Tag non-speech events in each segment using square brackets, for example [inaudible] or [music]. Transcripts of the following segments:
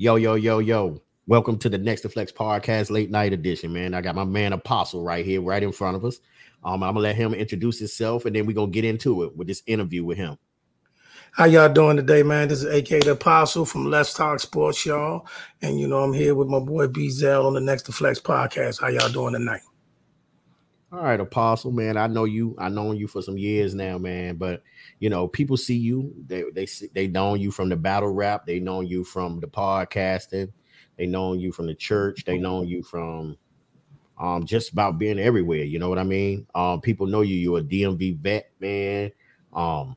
Yo, yo, yo, yo. Welcome to the Next to Flex podcast late night edition, man. I got my man Apostle right here, right in front of us. Um, I'm gonna let him introduce himself and then we're gonna get into it with this interview with him. How y'all doing today, man? This is AK the Apostle from Letz Talk Sportz, y'all. And you know, I'm here with my boy B on the Next to Flex podcast. How y'all doing tonight? All right, Apostle, man. I know you. I known you for some years now, man. But you know, people see you. They they they know you from the battle rap. They know you from the podcasting. They know you from the church. They know you from um just about being everywhere. You know what I mean? Um, people know you. You're a DMV vet, man. Um,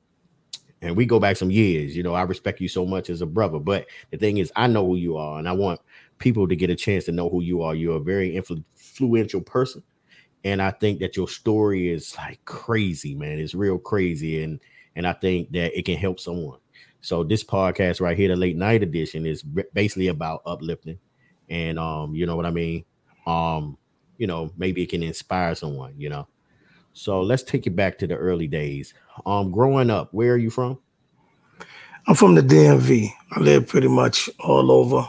and we go back some years. You know, I respect you so much as a brother. But the thing is, I know who you are, and I want people to get a chance to know who you are. You're a very influential person and I think that your story is like crazy, man. It's real crazy, and and I think that it can help someone. So this podcast right here, the late night edition, is basically about uplifting, and um, you know what I mean. Um, you know, maybe it can inspire someone. You know, so let's take it back to the early days. Um, growing up, where are you from? I'm from the DMV. I live pretty much all over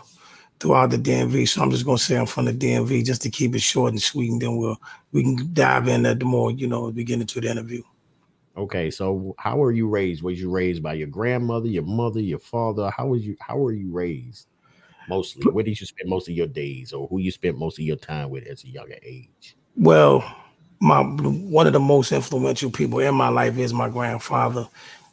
throughout the DMV. So I'm just gonna say I'm from the DMV just to keep it short and sweet, and then we'll we can dive in at the more, you know, we get into the interview. Okay, so how were you raised? Was you raised by your grandmother, your mother, your father? How was you? How were you raised? Mostly, where did you spend most of your days, or who you spent most of your time with as a younger age? Well, my one of the most influential people in my life is my grandfather.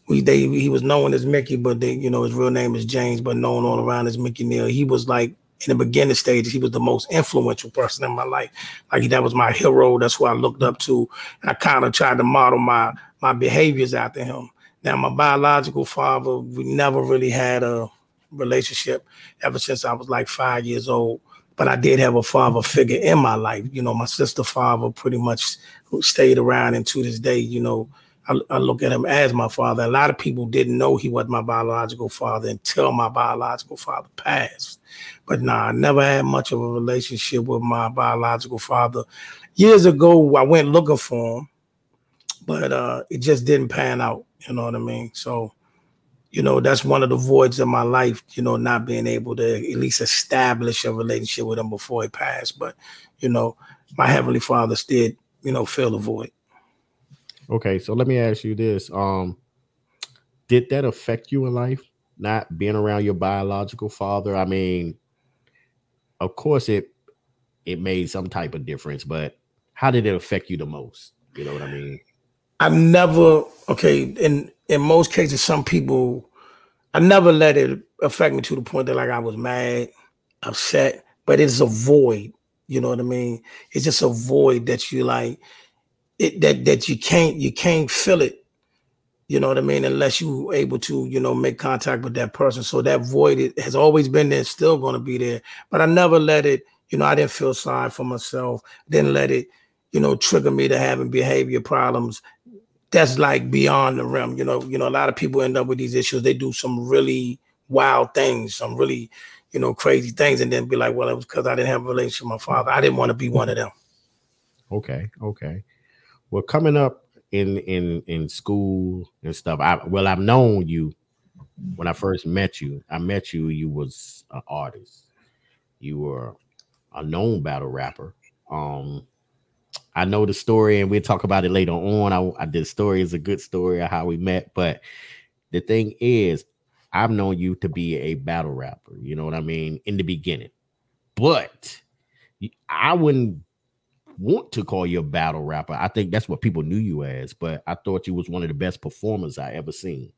We they he was known as Mickey, but they, you know his real name is James, but known all around as Mickey Neal. He was like in the beginning stages, he was the most influential person in my life. Like that was my hero. That's who I looked up to. And I kind of tried to model my my behaviors after him. Now, my biological father, we never really had a relationship ever since I was like five years old. But I did have a father figure in my life. You know, my sister father pretty much stayed around, and to this day, you know, I, I, look at him as my father. A lot of people didn't know he was my biological father until my biological father passed. But nah, I never had much of a relationship with my biological father. Years ago, I went looking for him, but uh, it just didn't pan out. You know what I mean? So, you know, that's one of the voids in my life, you know, not being able to at least establish a relationship with him before he passed. But, you know, my Heavenly Father did, you know, fill the void. Okay, so let me ask you this: um, Did that affect you in life? Not being around your biological father. I mean, of course it it made some type of difference, but how did it affect you the most? You know what I mean? I never okay. In in most cases, some people I never let it affect me to the point that like I was mad, upset, but it's a void. You know what I mean? It's just a void that you like it that that you can't you can't fill it you know what i mean unless you able to you know make contact with that person. So that void it has always been there still going to be there. But i never let it you know i didn't feel sorry for myself didn't let it you know trigger me to having behavior problems. That's like beyond the realm you know you know a lot of people end up with these issues. They do some really wild things some really you know crazy things and then be like well it was because i didn't have a relationship with my father. I didn't want to be one of them. Okay okay well, coming up in in in school and stuff, I well, I've known you when I first met you. I met you. You was an artist. You were a known battle rapper. Um, I know the story, and we'll talk about it later on. I, I did story is a good story of how we met, but the thing is, I've known you to be a battle rapper. You know what I mean in the beginning, but I wouldn't want to call you a battle rapper. I think that's what people knew you as, but I thought you was one of the best performers I ever seen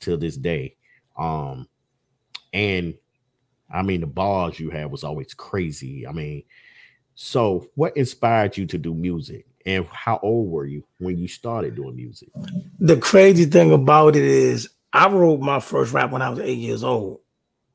till this day. Um, and I mean, the bars you had was always crazy. I mean, so what inspired you to do music? And how old were you when you started doing music? The crazy thing about it is, I wrote my first rap when I was eight years old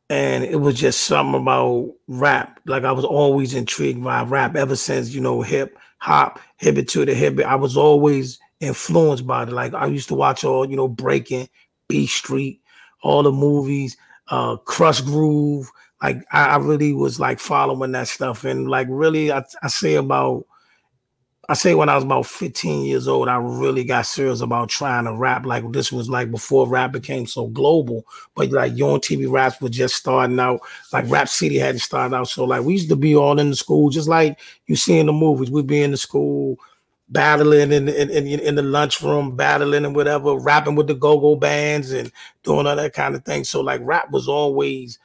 and it was just something about rap. Like I was always intrigued by rap ever since you know hip hop, hip to the hip. I was always influenced by it. Like I used to watch all you know Breaking, Beat Street, all the movies, uh, Krush Groove. Like I, I really was like following that stuff, and like really, I, I say about I say when I was about 15 years old, I really got serious about trying to rap. Like this was like before rap became so global, but like Yo! MTV Raps were just starting out. Like Rap City hadn't started out. So like we used to be all in the school, just like you see in the movies. We'd be in the school battling in, in, in, in the lunchroom, battling and whatever, rapping with the go-go bands and doing all that kind of thing. So like rap was always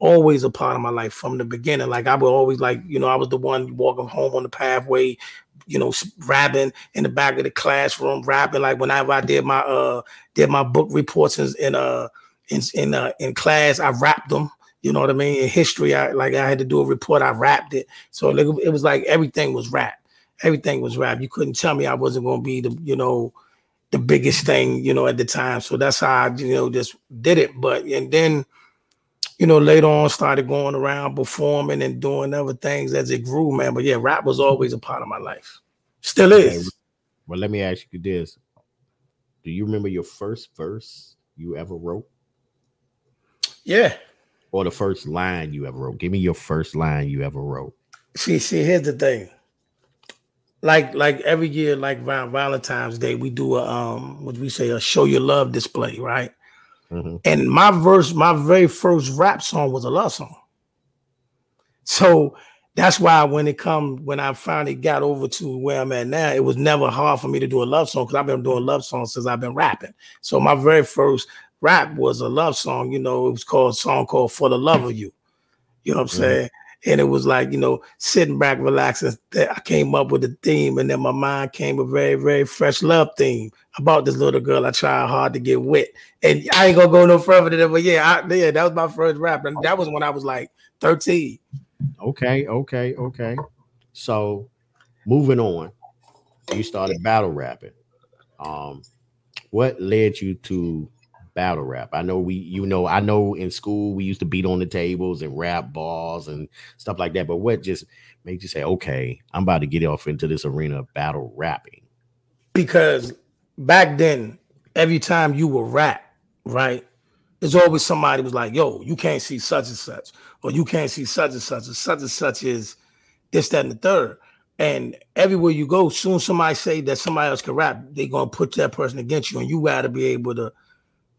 always a part of my life from the beginning. Like I would always like, you know, I was the one walking home on the pathway, you know, rapping in the back of the classroom, rapping. Like whenever I did my uh did my book reports in, in uh in in uh, in class, I rapped them. You know what I mean? In history, I like I had to do a report, I rapped it. So like, it was like everything was rap. Everything was rap. You couldn't tell me I wasn't gonna be the, you know, the biggest thing, you know, at the time. So that's how I, you know, just did it. But and then you know, later on started going around performing and doing other things as it grew, man. But yeah, rap was always a part of my life. Still is. Okay. Well, let me ask you this. Do you remember your first verse you ever wrote? Yeah. Or the first line you ever wrote? Give me your first line you ever wrote. See, see, here's the thing. Like, like every year, like around Valentine's Day, we do a um, what we say, a show your love display, right? Mm-hmm. And my verse, my very first rap song was a love song. So that's why when it come, when I finally got over to where I'm at now, it was never hard for me to do a love song because I've been doing love songs since I've been rapping. So my very first rap was a love song. You know, it was called a song called "For the Love of You." You know what I'm mm-hmm. saying? And it was like you know sitting back relaxing i came up with a theme and then my mind came a very very fresh love theme about this little girl i tried hard to get with. And i ain't gonna go no further than that but yeah I, yeah that was my first rap and that was when i was like 13 okay okay okay. So moving on. You started battle rapping. Um what led you to battle rap. I know we, you know, I know in school we used to beat on the tables and rap balls and stuff like that. But what just made you say, okay, I'm about to get off into this arena of battle rapping? Because back then, every time you were rap, right, there's always somebody was like, yo, you can't see such and such, or you can't see such and such, or such and such is this, that, and the third. And everywhere you go, soon somebody say that somebody else can rap, they're gonna put that person against you, and you gotta be able to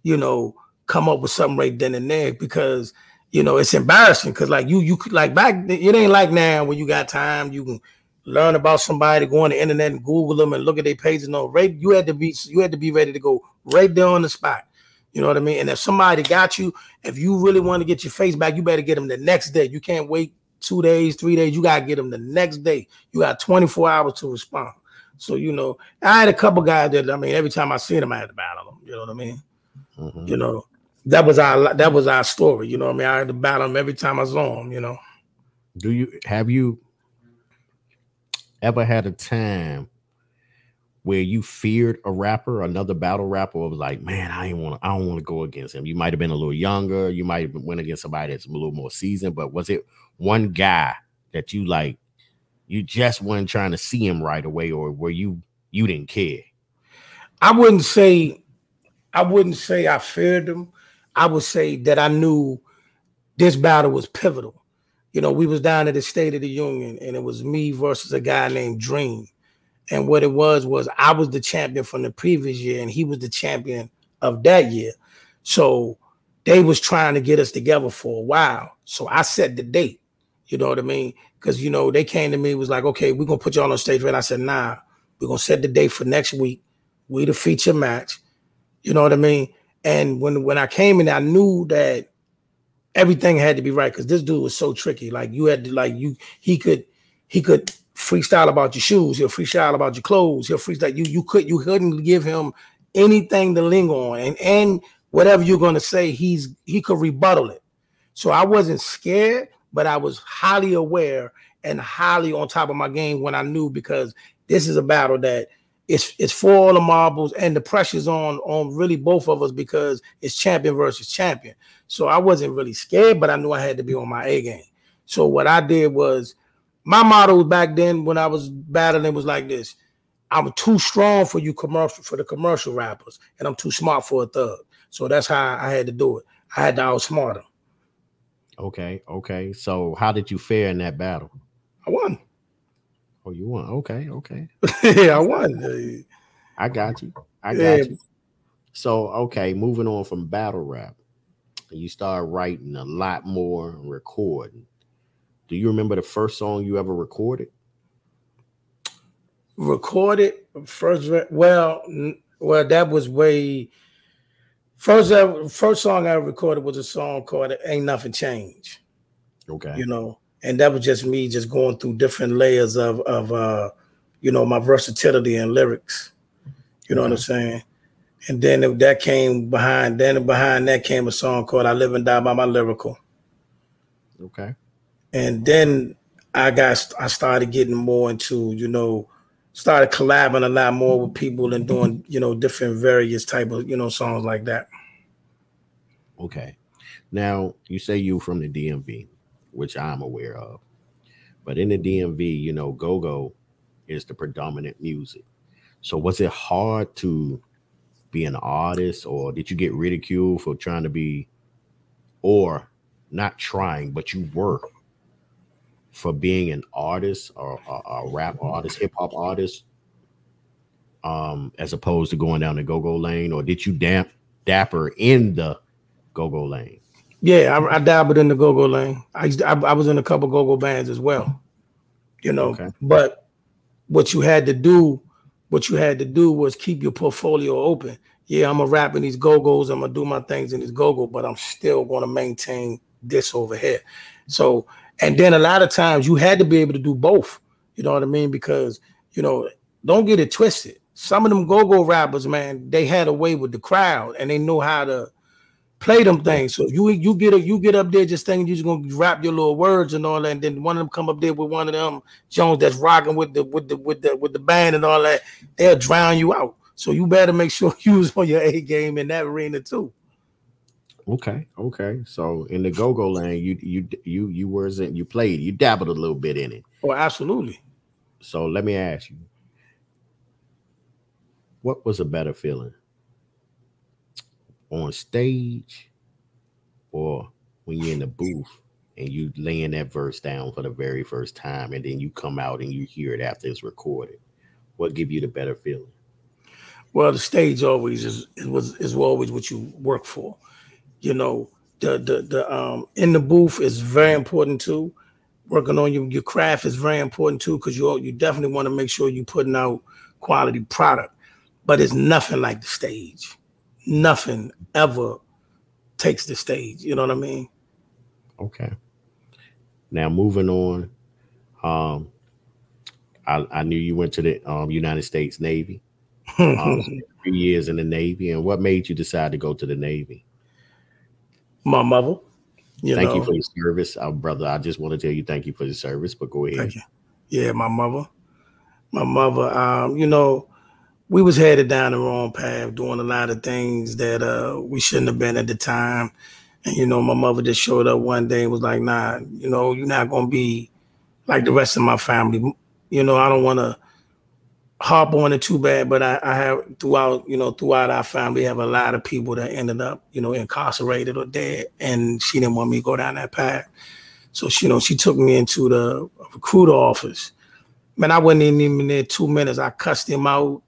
you know, come up with something right then and there because you know it's embarrassing because like you you could like back it ain't like now when you got time you can learn about somebody go on the internet and google them and look at their pages no right you had to be you had to be ready to go right there on the spot. You know what i mean? And if somebody got you if you really want to get your face back you better get them the next day. You can't wait two days three days you got to get them the next day. You got 24 hours to respond. So you know i had a couple guys that i mean every time i see them i had to battle them you know what i mean Mm-hmm. You know, that was our that was our story. You know, I mean, I had to battle him every time I saw him. You know. Do you have you ever had a time where you feared a rapper, another battle rapper, was like, man, I ain't want, I don't want to go against him. You might have been a little younger, you might have went against somebody that's a little more seasoned, but was it one guy that you like, you just weren't trying to see him right away, or were you you didn't care? I wouldn't say I wouldn't say I feared them. I would say that I knew this battle was pivotal. You know, we was down at the State of the Union, and it was me versus a guy named Dream. And what it was was I was the champion from the previous year, and he was the champion of that year. So they was trying to get us together for a while. So I set the date. You know what I mean? Because you know they came to me was like, okay, we're gonna put you on stage, and I said, nah, we're gonna set the date for next week. We the feature match you know what I mean? And when when I came in, I knew that everything had to be right because this dude was so tricky. Like you had to like you he could he could freestyle about your shoes, he'll freestyle about your clothes, he'll freestyle you you could you couldn't give him anything to linger on and and whatever you're gonna say, he's he could rebuttal it. So I wasn't scared, but I was highly aware and highly on top of my game when I knew because this is a battle that it's it's for all the marbles and the pressure's on on really both of us because it's champion versus champion. So I wasn't really scared, but I knew I had to be on my A game. So what I did was my motto back then when I was battling was like this. I'm too strong for you commercial for the commercial rappers, and I'm too smart for a thug. So that's how I had to do it. I had to outsmart them. Okay, okay. So how did you fare in that battle? I won. Oh, you won? Okay, okay. [laughs] yeah, I won. I got you. I got yeah. you. So okay, moving on from battle rap, you start writing a lot more, recording. Do you remember the first song you ever recorded? Recorded first, well, well, that was way first. First song I recorded was a song called "Ain't Nothing Change." Okay, you know, and that was just me just going through different layers of of uh, you know, my versatility and lyrics. You know okay. what I'm saying? And then that came behind. Then behind that came a song called "I Live and Die by My Lyrical." Okay. And then I got I started getting more into you know started collabing a lot more with people and doing you know different various type of you know songs like that. Okay. Now you say you from the DMV, which I'm aware of, but in the DMV, you know, go-go is the predominant music. So was it hard to be an artist, or did you get ridiculed for trying to be, or not trying, but you were for being an artist or a, a rap artist, hip hop artist, um, as opposed to going down the go go lane, or did you damp dapper in the go go lane? Yeah, I, I dabbled in the go go lane. I, I, I was in a couple go go bands as well, you know. Okay. But what you had to do what you had to do was keep your portfolio open. Yeah, I'm gonna rap in these go-go's, I'm gonna do my things in this go-go, but I'm still gonna maintain this over here. So, and then a lot of times you had to be able to do both. You know what I mean? Because you know, don't get it twisted. Some of them go-go rappers, man, they had a way with the crowd and they know how to play them things. So you you get a, you get up there just thinking you're just gonna rap your little words and all that, and then one of them come up there with one of them Jones that's rocking with the with the with the with the band and all that, they'll drown you out. So you better make [laughs] sure you was on your A game in that arena too. Okay, okay. So in the go-go lane, you you you you wasn't you played, you dabbled a little bit in it. Oh, absolutely. So let me ask you, what was a better feeling? On stage or when you're in the booth and you laying that verse down for the very first time and then you come out and you hear it after it's recorded what give you the better feeling? Well the stage always is was is always what you work for. You know the the the um in the booth is very important too. Working on your, your craft is very important too because you you definitely want to make sure you're putting out quality product but it's nothing like the stage nothing ever takes the stage. You know what I mean? Okay. Now moving on. Um, I, I knew you went to the um, United States Navy. [laughs] Um, three years in the Navy, and what made you decide to go to the Navy? My mother. You thank know. you for your service, uh, brother. I just want to tell you thank you for your service, but go ahead. Yeah, my mother. My mother. Um, you know, we was headed down the wrong path, doing a lot of things that uh, we shouldn't have been at the time. And you know, my mother just showed up one day and was like, "Nah, you know, you're not gonna be like the rest of my family. You know, I don't want to harp on it too bad, but I, I, have throughout, you know, throughout our family, have a lot of people that ended up, you know, incarcerated or dead, and she didn't want me to go down that path. So she, you know, she took me into the recruiter office. Man, I wasn't even there two minutes. I cussed him out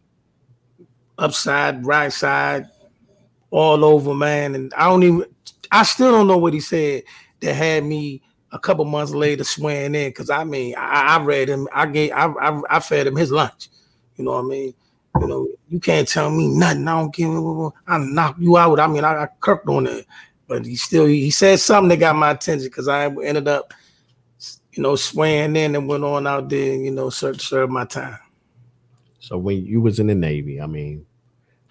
upside, right side, all over, man. And I don't even, I still don't know what he said that had me a couple months later swearing in. Cause I mean, I, I read him, I gave, I, I, I fed him his lunch. You know what I mean? You know, you can't tell me nothing. I don't give I knock you out. I mean, I, I kirked on it, but he still he said something that got my attention because I ended up, you know, swearing in and went on out there, you know, serve serve my time. So when you was in the Navy, I mean,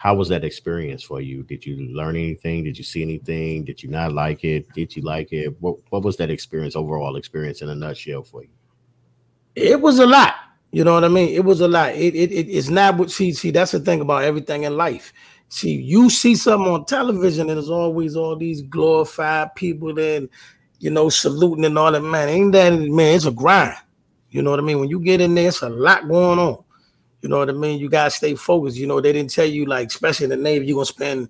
how was that experience for you? Did you learn anything? Did you see anything? Did you not like it? Did you like it? What What was that experience, overall experience, in a nutshell for you? It was a lot. You know what I mean? It was a lot. It, it, it it's not what see see. That's the thing about everything in life. See, you see something on television, and there's always all these glorified people then, you know, saluting and all that. Man, ain't that man? It's a grind. You know what I mean? When you get in there, it's a lot going on. You know what I mean? You gotta stay focused. You know, they didn't tell you like, especially in the Navy, you're gonna spend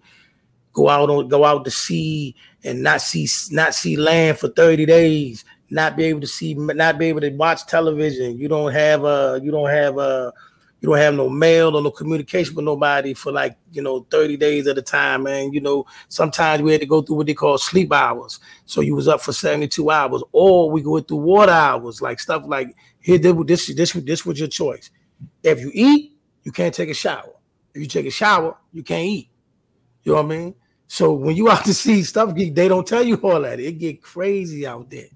go out on go out to sea and not see not see land for 30 days. not be able to see, not be able to watch television. You don't have a, you don't have a, you don't have no mail or no communication with nobody for like you know 30 days at a time and you know sometimes we had to go through what they call sleep hours so you was up for 72 hours or we go through water hours like stuff like here this this this was your choice if you eat you can't take a shower if you take a shower you can't eat you know what i mean so when you [laughs] out to see stuff they don't tell you all that it get crazy out there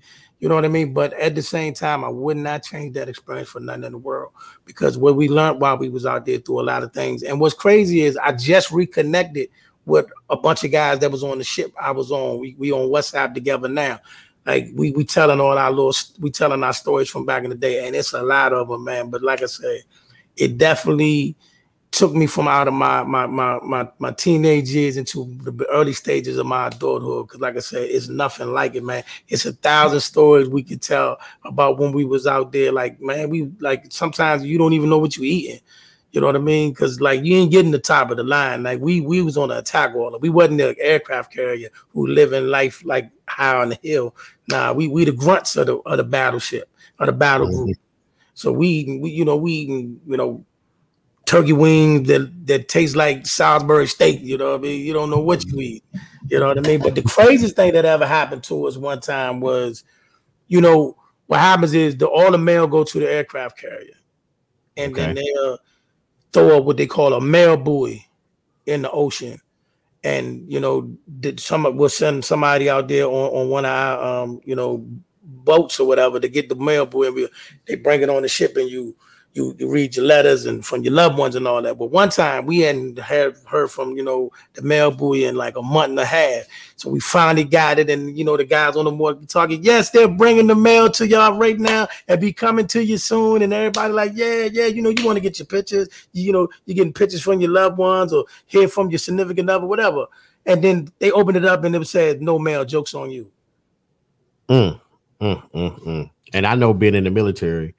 you know what I mean? But at the same time, I would not change that experience for nothing in the world because what we learned while we was out there through a lot of things. And what's crazy is I just reconnected with a bunch of guys that was on the ship I was on. We we on WhatsApp together now. Like we we telling all our little we telling our stories from back in the day, and it's a lot of them, man. But like I said, it definitely took me from out of my my my my, my teenage years into the early stages of my adulthood. Because, like I said, it's nothing like it, man. It's a thousand stories we could tell about when we was out there. Like, man, we like sometimes you don't even know what you're eating. You know what I mean? Because like you ain't getting the top of the line. Like we we was on the attack order. We wasn't the aircraft carrier who living life like high on the hill. Nah, we we the grunts of the of the battleship of the battle group. Mm-hmm. So we, we you know we you know turkey wings that that taste like Salisbury steak. You know what I mean? You don't know what you eat. You know what I mean? But the craziest thing that ever happened to us one time was, you know, what happens is the all the mail go to the aircraft carrier, and okay. then they uh, throw up what they call a mail buoy in the ocean. And you know, did some we'll send somebody out there on, on one of our um, you know, boats or whatever to get the mail buoy. We, they bring it on the ship, and you you, you read your letters and from your loved ones and all that. But one time we hadn't heard, heard from, you know, the mail buoy in like a month and a half. So we finally got it. And, you know, the guys on the morgue talking, yes, they're bringing the mail to y'all right now and be coming to you soon. And everybody like, yeah, yeah, you know, you want to get your pictures. You, you know, you're getting pictures from your loved ones or hear from your significant other, whatever. And then they opened it up and it said, no mail, jokes on you. Mm, mm, mm, mm. And I know being in the military,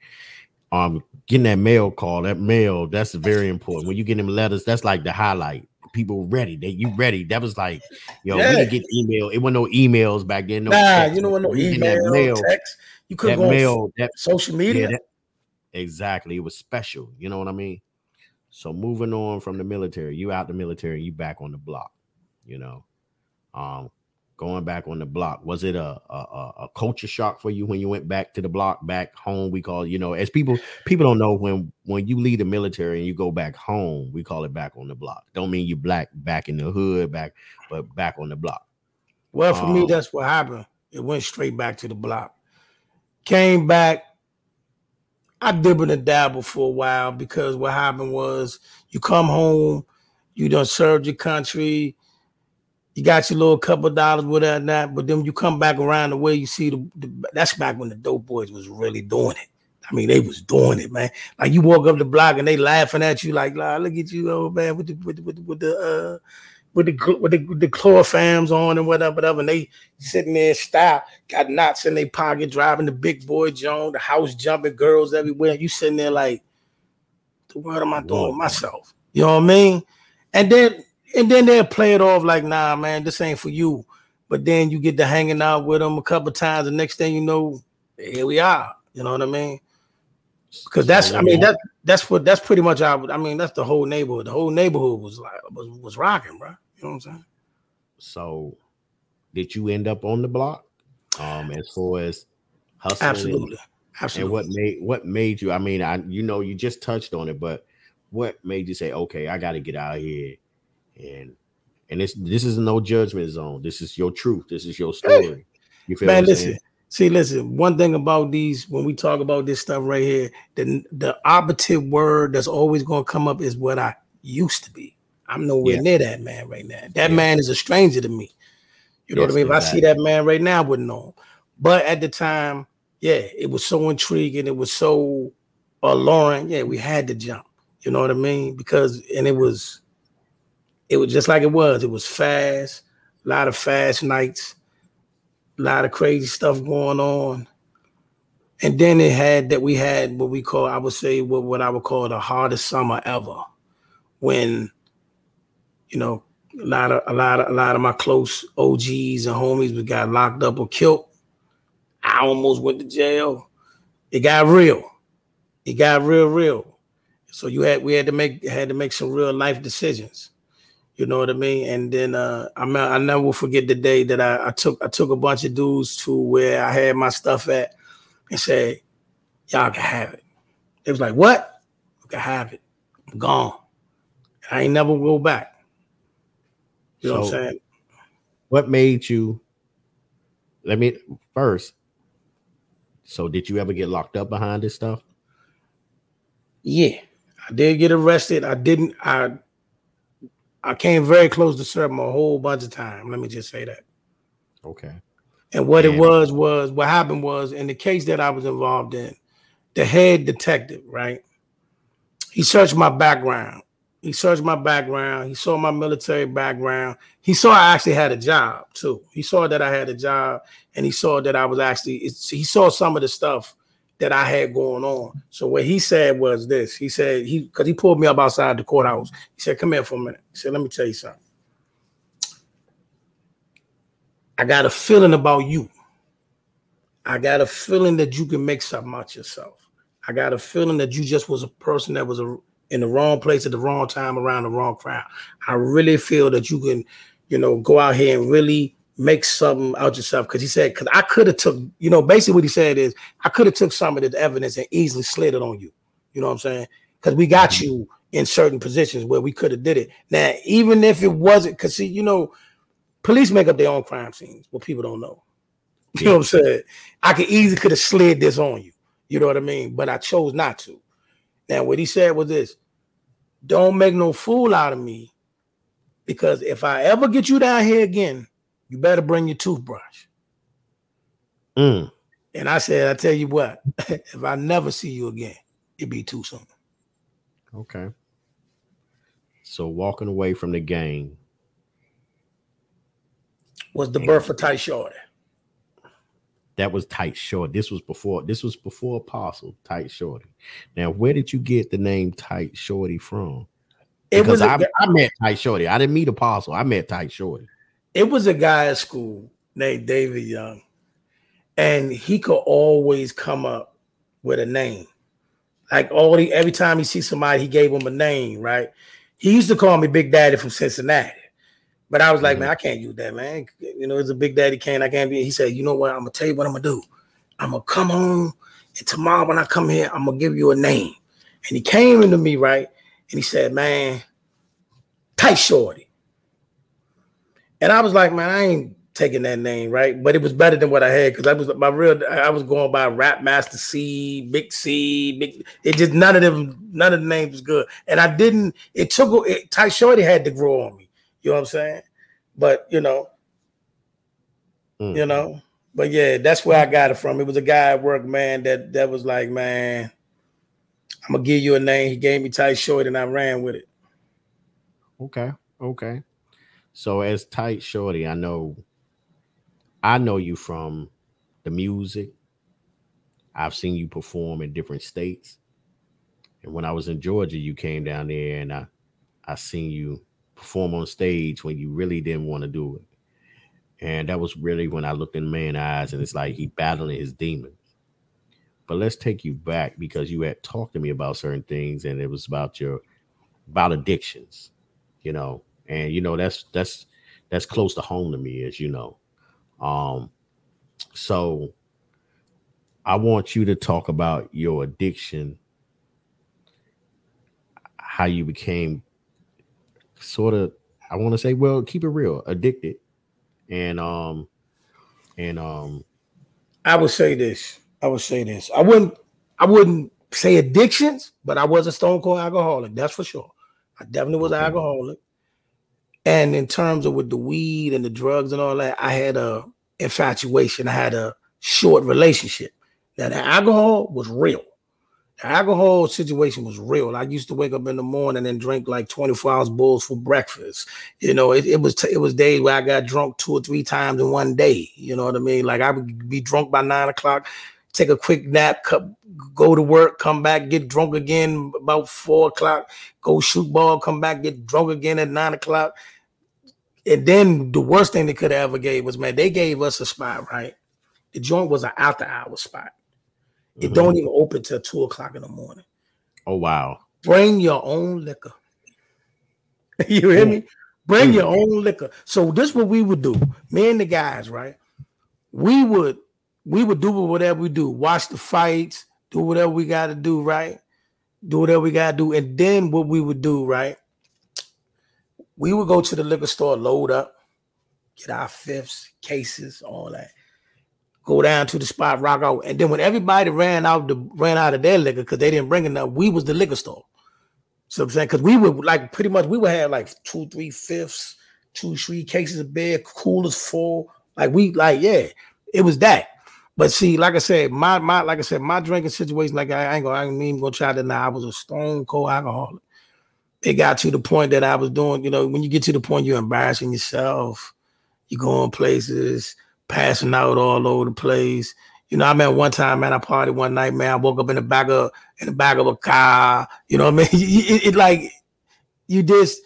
um, getting that mail call, that mail, that's very important. When you get them letters, that's like the highlight. People ready, that you ready. That was like, yo, yeah. we didn't get email. It wasn't no emails back then. No nah, text. you know what? No email, mail, text. You couldn't go mail, that social media. Yeah, that, exactly. It was special. You know what I mean? So moving on from the military, you out the military, you back on the block. You know, um, going back on the block? Was it a, a, a culture shock for you when you went back to the block back home? We call you know as people people don't know when when you leave the military and you go back home we call it back on the block. Don't mean you black back in the hood back but back on the block. Well for um, me that's what happened. It went straight back to the block. Came back i dibbled and dabbled for a while because what happened was you come home you done served your country you got your little couple dollars, whatever that, but then you come back around the way you see the, the, that's back when the dope boys was really doing it. I mean, they was doing it, man. Like you walk up the block and they laughing at you, like, look at you, old man, with the with the, with the, with the uh with the with the, with the chloroforms on and whatever, whatever. And they sitting there style, got knots in their pocket, driving the big boy Joan, the house jumping girls everywhere. You sitting there like, the what am I doing with myself? You know what I mean? And then and then they'll play it off like, nah, man, this ain't for you. But then you get to hanging out with them a couple times. The next thing you know, here we are. You know what I mean? Because that's, I mean, that that's what that's pretty much our. I mean, that's the whole neighborhood. The whole neighborhood was like was was rocking, bro. You know what I'm saying? So, did you end up on the block? Um, as far as hustling, absolutely, absolutely. And what made what made you? I mean, I you know you just touched on it, but what made you say, okay, I got to get out of here and and this this is no judgment zone. This is your truth. This is your story. You feel Man, listen. Saying? See, listen. One thing about these, when we talk about this stuff right here, the the operative word that's always going to come up is what I used to be. I'm nowhere yeah. near that man right now. That yeah. man is a stranger to me. You know yes, what I mean? If I see that man right now, I wouldn't know him. But at the time, yeah, it was so intriguing. It was so alluring. Yeah, we had to jump. You know what I mean? Because and it was it was just like it was. It was fast, a lot of fast nights, a lot of crazy stuff going on. And then it had that we had what we call, I would say, what, what I would call the hardest summer ever, when, you know, a lot of a lot of a lot of my close OGs and homies we got locked up or killed. I almost went to jail. It got real. It got real, real. So you had we had to make had to make some real life decisions. You know what I mean? And then uh, I I never forget the day that I, I, took I took a bunch of dudes to where I had my stuff at and said, "Y'all can have it." It was like, "What? You can have it. I'm gone. I ain't never go back." You know so, what I'm saying? What made you? Let me first. So, did you ever get locked up behind this stuff? Yeah, I did get arrested. I didn't. I I came very close to serving a whole bunch of time. Let me just say that. Okay. And what it was was what happened was in the case that I was involved in, the head detective, right? He searched my background. He searched my background. He saw my military background. He saw I actually had a job too. He saw that I had a job, and he saw that I was actually. He saw some of the stuff that I had going on. So what he said was this. He said he because he pulled me up outside the courthouse. He said, "Come here for a minute." He said, "Let me tell you something. I got a feeling about you. I got a feeling that you can make something out yourself. I got a feeling that you just was a person that was a, in the wrong place at the wrong time around the wrong crowd. I really feel that you can, you know, go out here and really make something out yourself because he said because I could have took you know basically what he said is I could have took some of this evidence and easily slid it on you. You know what I'm saying? Because we got mm-hmm. you in certain positions where we could have did it. Now even if it wasn't because see you know police make up their own crime scenes what people don't know. [laughs] You know what I'm saying? I could easily could have slid this on you. You know what I mean? But I chose not to. Now what he said was this: don't make no fool out of me because if I ever get you down here again you better bring your toothbrush. Mm. And I said, I tell you what, [laughs] if I never see you again, it'd be too soon. Okay. So walking away from the game was the birth of Tight Shorty. That was Tight Short. This was before. This was before Apostle Tight Shorty. Now, where did you get the name Tight Shorty from? Because it was a, I, I met Tight Shorty. I didn't meet Apostle. I met Tight Shorty it was a guy at school named David Young, and he could always come up with a name. Like all the every time he see somebody, he gave him a name, right? He used to call me Big Daddy from Cincinnati. But I was like, mm-hmm. man, I can't use that, man. You know, it's a Big Daddy Kane. I can't be. He said, you know what? I'm gonna tell you what I'm gonna do. I'm gonna come home, and tomorrow when I come here, I'm gonna give you a name. And he came into me, right? And he said, man, tight shorty. And I was like, man, I ain't taking that name, right? But it was better than what I had because I was my real. I was going by Rap Master C, Big C, Big. It just none of them, none of the names was good, and I didn't. It took it, Ty Shorty had to grow on me. You know what I'm saying? But you know, mm. you know, but yeah, that's where I got it from. It was a guy at work, man. That that was like, man, I'm gonna give you a name. He gave me Ty Shorty, and I ran with it. Okay, okay. So as tight shorty, I know I know you from the music. I've seen you perform in different states. And when I was in Georgia, you came down there and I I seen you perform on stage when you really didn't want to do it. And that was really when I looked in the man's eyes and it's like he battling his demons. But let's take you back because you had talked to me about certain things and it was about your about addictions, you know, and you know that's that's that's close to home to me, as you know. Um, so I want you to talk about your addiction, how you became sort of I want to say, well, keep it real, addicted, and um, and um, I would say this. I would say this. I wouldn't. I wouldn't say addictions, but I was a stone cold alcoholic. That's for sure. I definitely was okay. an alcoholic. And in terms of with the weed and the drugs and all that, I had a infatuation. I had a short relationship. Now the alcohol was real. The alcohol situation was real. I used to wake up in the morning and drink like 24 ounce bowls for breakfast. You know, it, it was t- it was days where I got drunk two or three times in one day. You know what I mean? Like I would be drunk by nine o'clock, take a quick nap, go to work, come back, get drunk again about four o'clock, go shoot ball, come back, get drunk again at nine o'clock and then the worst thing they could have ever gave was, man, they gave us a spot, right? The joint was an after hour spot. It Mhm. don't even open till two o'clock in the morning. Oh wow. Bring your own liquor. [laughs] you hear me? Bring your own liquor. So this what we would do. Me and the guys, right? We would we would do whatever we do. Watch the fights, do whatever we got to do, right? Do whatever we got to do, and then what we would do, right? We would go to the liquor store, load up, get our fifths, cases, all that. Go down to the spot, rock out, and then when everybody ran out the ran out of their liquor because they didn't bring enough, we was the liquor store. So I'm saying because we would like pretty much we would have like two, three fifths, two, three cases of beer, coolers full. Like we like yeah, it was that. But see, like I said, my my like I said, my drinking situation, like I, ain't gonna I ain't even gonna try to deny I was a stone cold alcoholic. It got to the point that I was doing, you know, when you get to the point you're embarrassing yourself, you're going places, passing out all over the place. You know, I remember one time, man, I party one night, man. I woke up in the back of in the back of a car. You know what I mean? [laughs] It, it- it like you just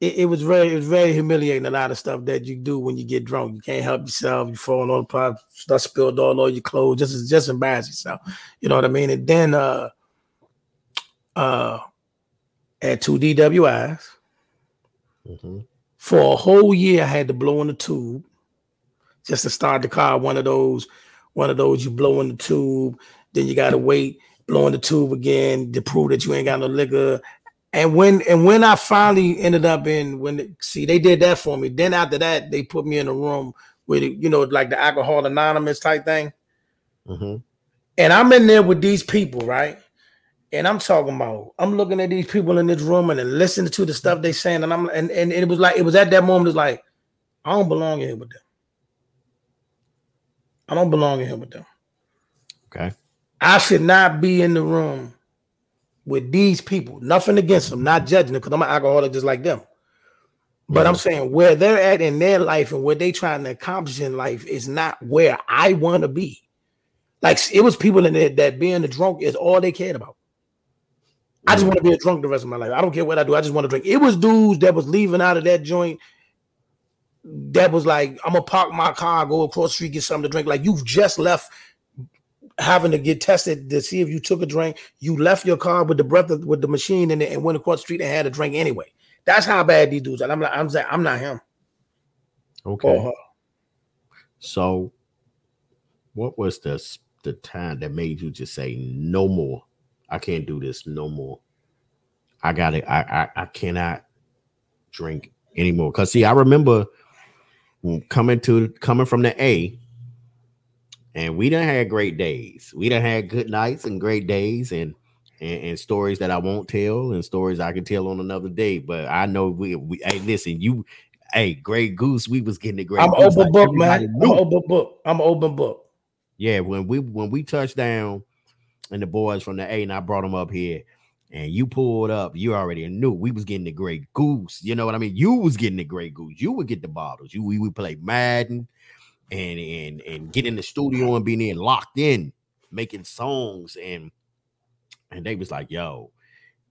it, it was very it was very humiliating. A lot of stuff that you do when you get drunk, you can't help yourself. You fall on the pot, stuff spilled all over your clothes. Just just embarrass yourself. You know what I mean? And then uh uh at two DWIs Mhm. for a whole year, I had to blow in the tube just to start the car. One of those, one of those you blow in the tube, then you gotta wait, blow in the tube again to prove that you ain't got no liquor. And when and when I finally ended up in when see they did that for me, then after that they put me in a room with you know like the alcohol anonymous type thing. Mhm. And I'm in there with these people, right? And I'm talking about, I'm looking at these people in this room and then listening to the stuff they saying, and I'm and, and it was like it was at that moment, it's like, I don't belong in here with them. I don't belong in here with them. Okay. I should not be in the room with these people. Nothing against them, not judging them, because I'm an alcoholic just like them. But I'm saying where they're at in their life and what they trying to accomplish in life is not where I want to be. Like it was people in there that being a drunk is all they cared about. I just want to be a drunk the rest of my life. I don't care what I do. I just want to drink. It was dudes that was leaving out of that joint that was like, I'm gonna park my car, go across the street, get something to drink. Like you've just left having to get tested to see if you took a drink. You left your car with the breath of, with the machine in it and went across the street and had a drink anyway. That's how bad these dudes are. I'm like, I'm saying I'm not him Okay. So, what was the the time that made you just say no more? I can't do this no more. I got it. I, I I cannot drink anymore. Cause see, I remember coming to coming from the A, and we done had great days. We done had good nights and great days, and and, and stories that I won't tell, and stories I can tell on another day. But I know we, we hey, listen, you, hey, Grey Goose, we was getting the Grey I'm Goose. open like book, man. everybody I'm open book. I'm open book. Yeah, when we when we touched down and the boys from the A and I brought them up here and you pulled up, you already knew we was getting the Grey Goose. You know what I mean? You was getting the Grey Goose. You would get the bottles. You we would play Madden and and and get in the studio and being in locked in, making songs and and they was like, yo,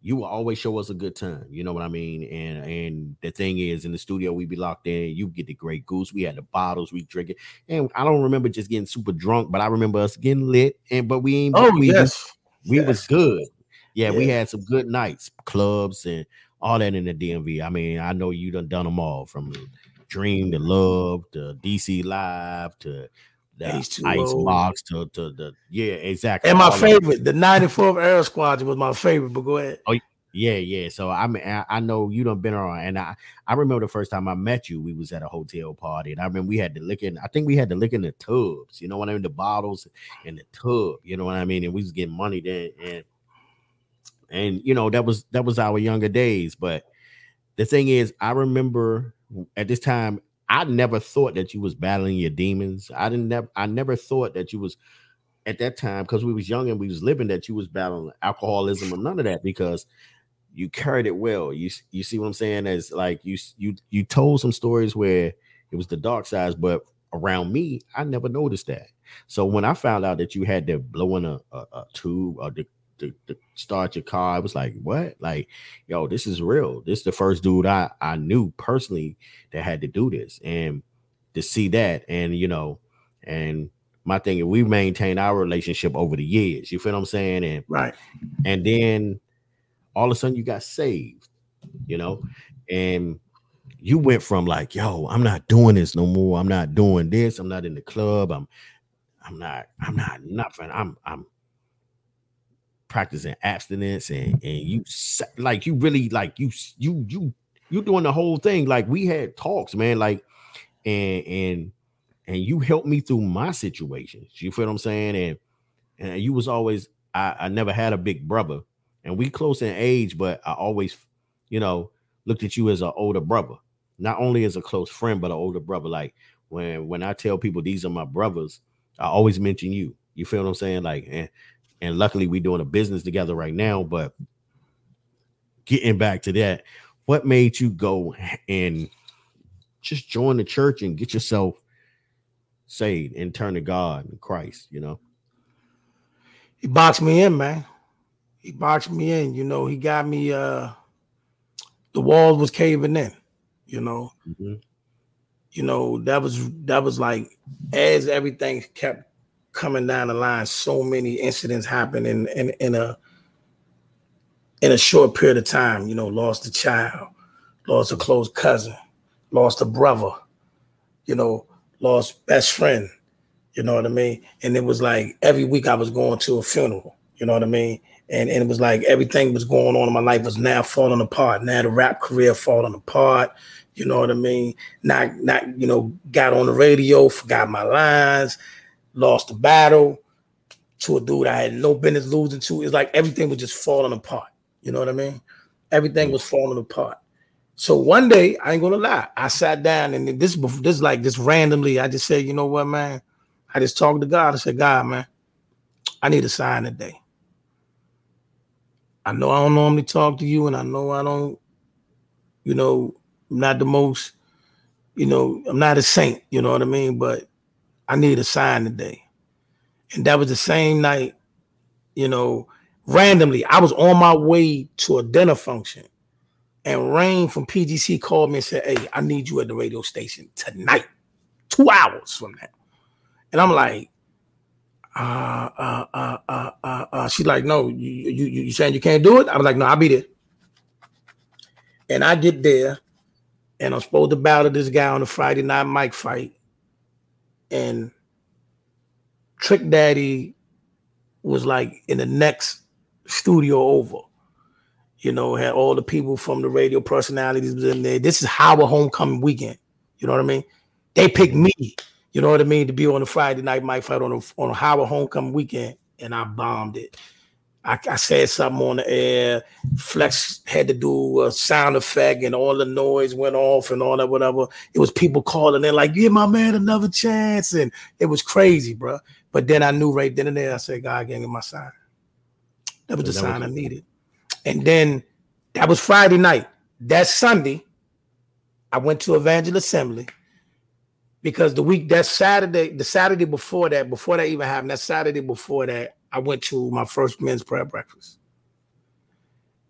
you will always show us a good time. You know what I mean? And and the thing is, in the studio, we be locked in. You get the Grey Goose. We had the bottles, we drink it. And I don't remember just getting super drunk, but I remember us getting lit. And but we ain't. Oh we, yes. we yes. was good. Yeah, we had some good nights, clubs, and all that in the DMV. I mean, I know you done done them all from Dream to Love to DC Live to the H2O. Ice Box to to the yeah, exactly. And my all of it. favorite, the 94th Aero Squadron was my favorite, but go ahead. Oh yeah, yeah. So I mean, I, I know you done been around, and I I remember the first time I met you, we was at a hotel party, and I remember we had to lick in. I think we had to lick in the tubs, you know what I mean, the bottles and the tub, you know what I mean, and we was getting money then, and and you know that was that was our younger days. But the thing is, I remember at this time, I never thought that you was battling your demons. I didn't never, I never thought that you was at that time because we was young and we was living that you was battling alcoholism or none of that because you carried it well. You you see what I'm saying? As like you you you told some stories where it was the dark sides, but around me, I never noticed that. So when I found out that you had to blow in a, a, a tube or to, to, to start your car, I was like, what? Like, yo, this is real. This is the first dude I I knew personally that had to do this, and to see that, and you know, and my thing is we maintain our relationship over the years. You feel what I'm saying? And right. And then all of a sudden you got saved, you know, and you went from like, yo, I'm not doing this no more. I'm not doing this. I'm not in the club. I'm, I'm not, I'm not nothing. I'm, I'm practicing abstinence and and you like you really like you you you you doing the whole thing. Like we had talks, man. Like and and and you helped me through my situations. You feel what I'm saying? And and you was always I, I never had a big brother, and we close in age, but I always, you know, looked at you as an older brother, not only as a close friend, but an older brother. Like when when I tell people these are my brothers, I always mention you. You feel what I'm saying? Like and and luckily we're doing a business together right now. But getting back to that, what made you go and just join the church and get yourself saved and turn to God and Christ, you know? He boxed me in, man. He boxed me in, you know, he got me uh the wall was caving in, you know. Mm-hmm. You know, that was that was like as everything kept coming down the line, so many incidents happened in in, in a in a short period of time. You know, lost a child, lost a close cousin, lost a brother, you know, lost best friend. You know what I mean? And it was like every week I was going to a funeral. You know what I mean? And, and it was like everything was going on in my life was now falling apart. Now the rap career falling apart. You know what I mean? Not not you know got on the radio, forgot my lines, lost the battle to a dude I had no business losing to. It's like everything was just falling apart. You know what I mean? Everything mm. was falling apart. So one day, I ain't gonna lie, I sat down and this this like just randomly, I just said, you know what, man? I just talked to God. I said, God, man, I need a sign today. I know I don't normally talk to you, and I know I don't, you know, I'm not the most, you know, I'm not a saint, you know what I mean? But I need a sign today. And that was the same night, you know, randomly, I was on my way to a dinner function. And Rain from PGC called me and said, Hey, I need you at the radio station tonight, two hours from now. And I'm like, uh, uh, uh, uh, uh, uh. She's like, no, you, you, you saying you can't do it? I was like, no, I'll be there. And I get there, and I'm supposed to battle this guy on a Friday night mic fight and Trick Daddy was like in the next studio over. You know, had all the people from the radio personalities in there. This is Howard homecoming weekend. You know what I mean? They picked me. You know what I mean to be on a Friday night mic fight on a on a Howard homecoming weekend, and I bombed it. I, I, said something on the air. Flex had to do a sound effect, and all the noise went off, and all that whatever. It was people calling in like, "Give my man another chance," and it was crazy, bro. But then I knew right then and there, I said, "God gave me my sign." That was the that sign was- I needed. And then that was Friday night. That Sunday, I went to Evangel Assembly because the week that Saturday, the Saturday before that, before that even happened, that Saturday before that, I went to my first men's prayer breakfast.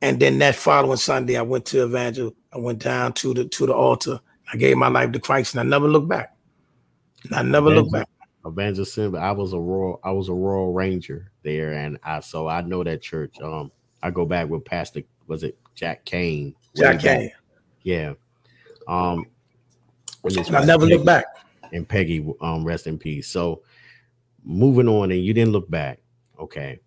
And then that following Sunday, I went to Evangel. I went down to the to the altar. I gave my life to Christ, and I never looked back. And I never Evangel, looked back. Evangel Assembly. I was a royal. I was a royal ranger there, and I so I know that church. Um, I go back with Pastor. Was it Jack Kane? Jack Kane. Yeah. Um, I never looked back. And Peggy, um, rest in peace. So, moving on, and you didn't look back. Okay.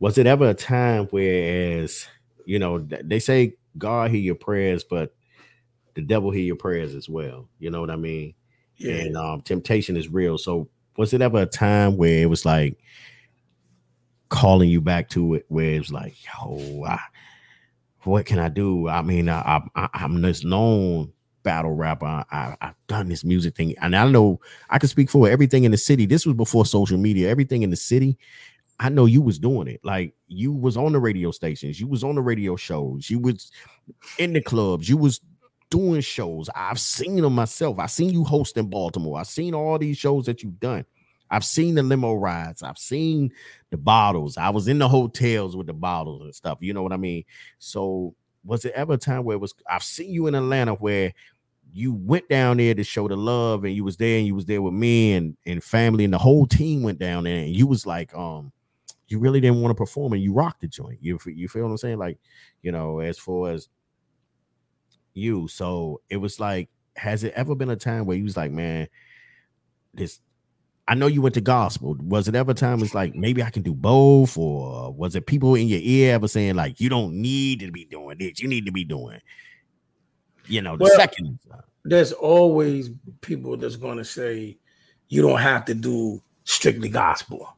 Was it ever a time whereas you know they say God hear your prayers, but the devil hear your prayers as well? You know what I mean? Yeah. And um, temptation is real. So was it ever a time where it was like calling you back to it, where it was like, yo, I, what can I do? I mean, I, I, I'm this known battle rapper. I, have done this music thing, and I know I can speak for everything in the city. This was before social media. Everything in the city, I know you was doing it. Like you was on the radio stations, you was on the radio shows, you was in the clubs, you was doing shows. I've seen them myself. I've seen you host in Baltimore. I've seen all these shows that you've done. I've seen the limo rides. I've seen the bottles. I was in the hotels with the bottles and stuff. You know what I mean? So was it ever a time where it was I've seen you in Atlanta where you went down there to show the love and you was there and you was there with me and and family and the whole team went down there and you was like um you really didn't want to perform and you rocked the joint. You you feel what i'm saying? Like you know as far as you. So it was like has it ever been a time where you was like man this I know you went to gospel. Was it ever time it's like maybe I can do both, or was it people in your ear ever saying like you don't need to be doing this, you need to be doing, you know, the well, second. There's always people that's going to say you don't have to do strictly gospel.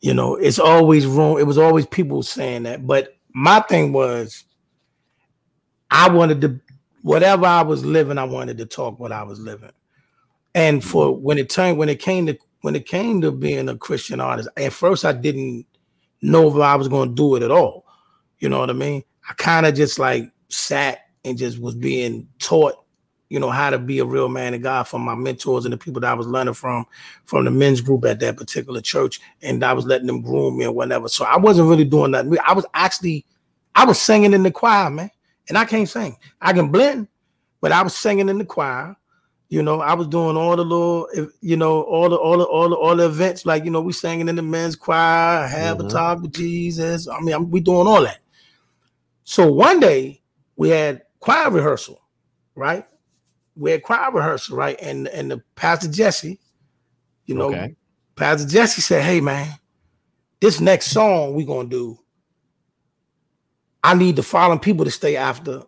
You know, it's always wrong. It was always people saying that, but my thing was, I wanted to whatever I was living, I wanted to talk what I was living. And for mm-hmm. when it turned when it came to when it came to being a Christian artist, at first I didn't know if I was going to do it at all. You know what I mean? I kind of just like sat and just was being taught, you know, how to be a real man of God from my mentors and the people that I was learning from, from the men's group at that particular church. And I was letting them groom me and whatever. So I wasn't really doing nothing. I was actually, I was singing in the choir, man. And I can't sing. I can blend, but I was singing in the choir. You know, I was doing all the little, you know, all the all the all the all the events. Like, you know, we singing in the men's choir, have mm-hmm. a talk with Jesus. I mean, I'm, we doing all that. So one day we had choir rehearsal, right? We had choir rehearsal, right? And and the Pastor Jesse, you know, okay. Pastor Jesse said, "Hey, man, this next song we're gonna do, I need the following people to stay after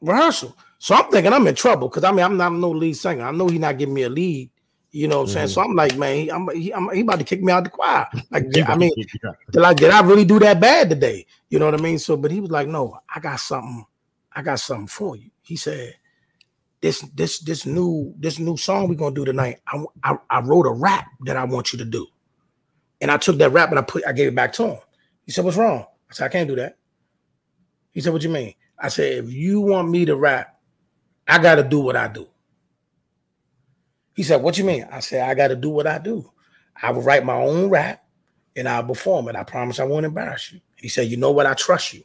rehearsal." So I'm thinking I'm in trouble because I mean I'm not no lead singer. I know he's not giving me a lead. You know what I'm mm-hmm. saying? So I'm like, man, he, I'm, he, I'm, he about to kick me out the choir. Like, I mean, like, did I really do that bad today? You know what I mean? So, but he was like, no, I got something, I got something for you. He said, this, this, this new, this new song we're gonna do tonight. I, I, I wrote a rap that I want you to do, and I took that rap and I put, I gave it back to him. He said, what's wrong? I said, I can't do that. He said, what you mean? I said, if you want me to rap I got to do what I do. He said, What you mean? I said, I got to do what I do. I will write my own rap and I'll perform it. I promise I won't embarrass you. He said, You know what? I trust you.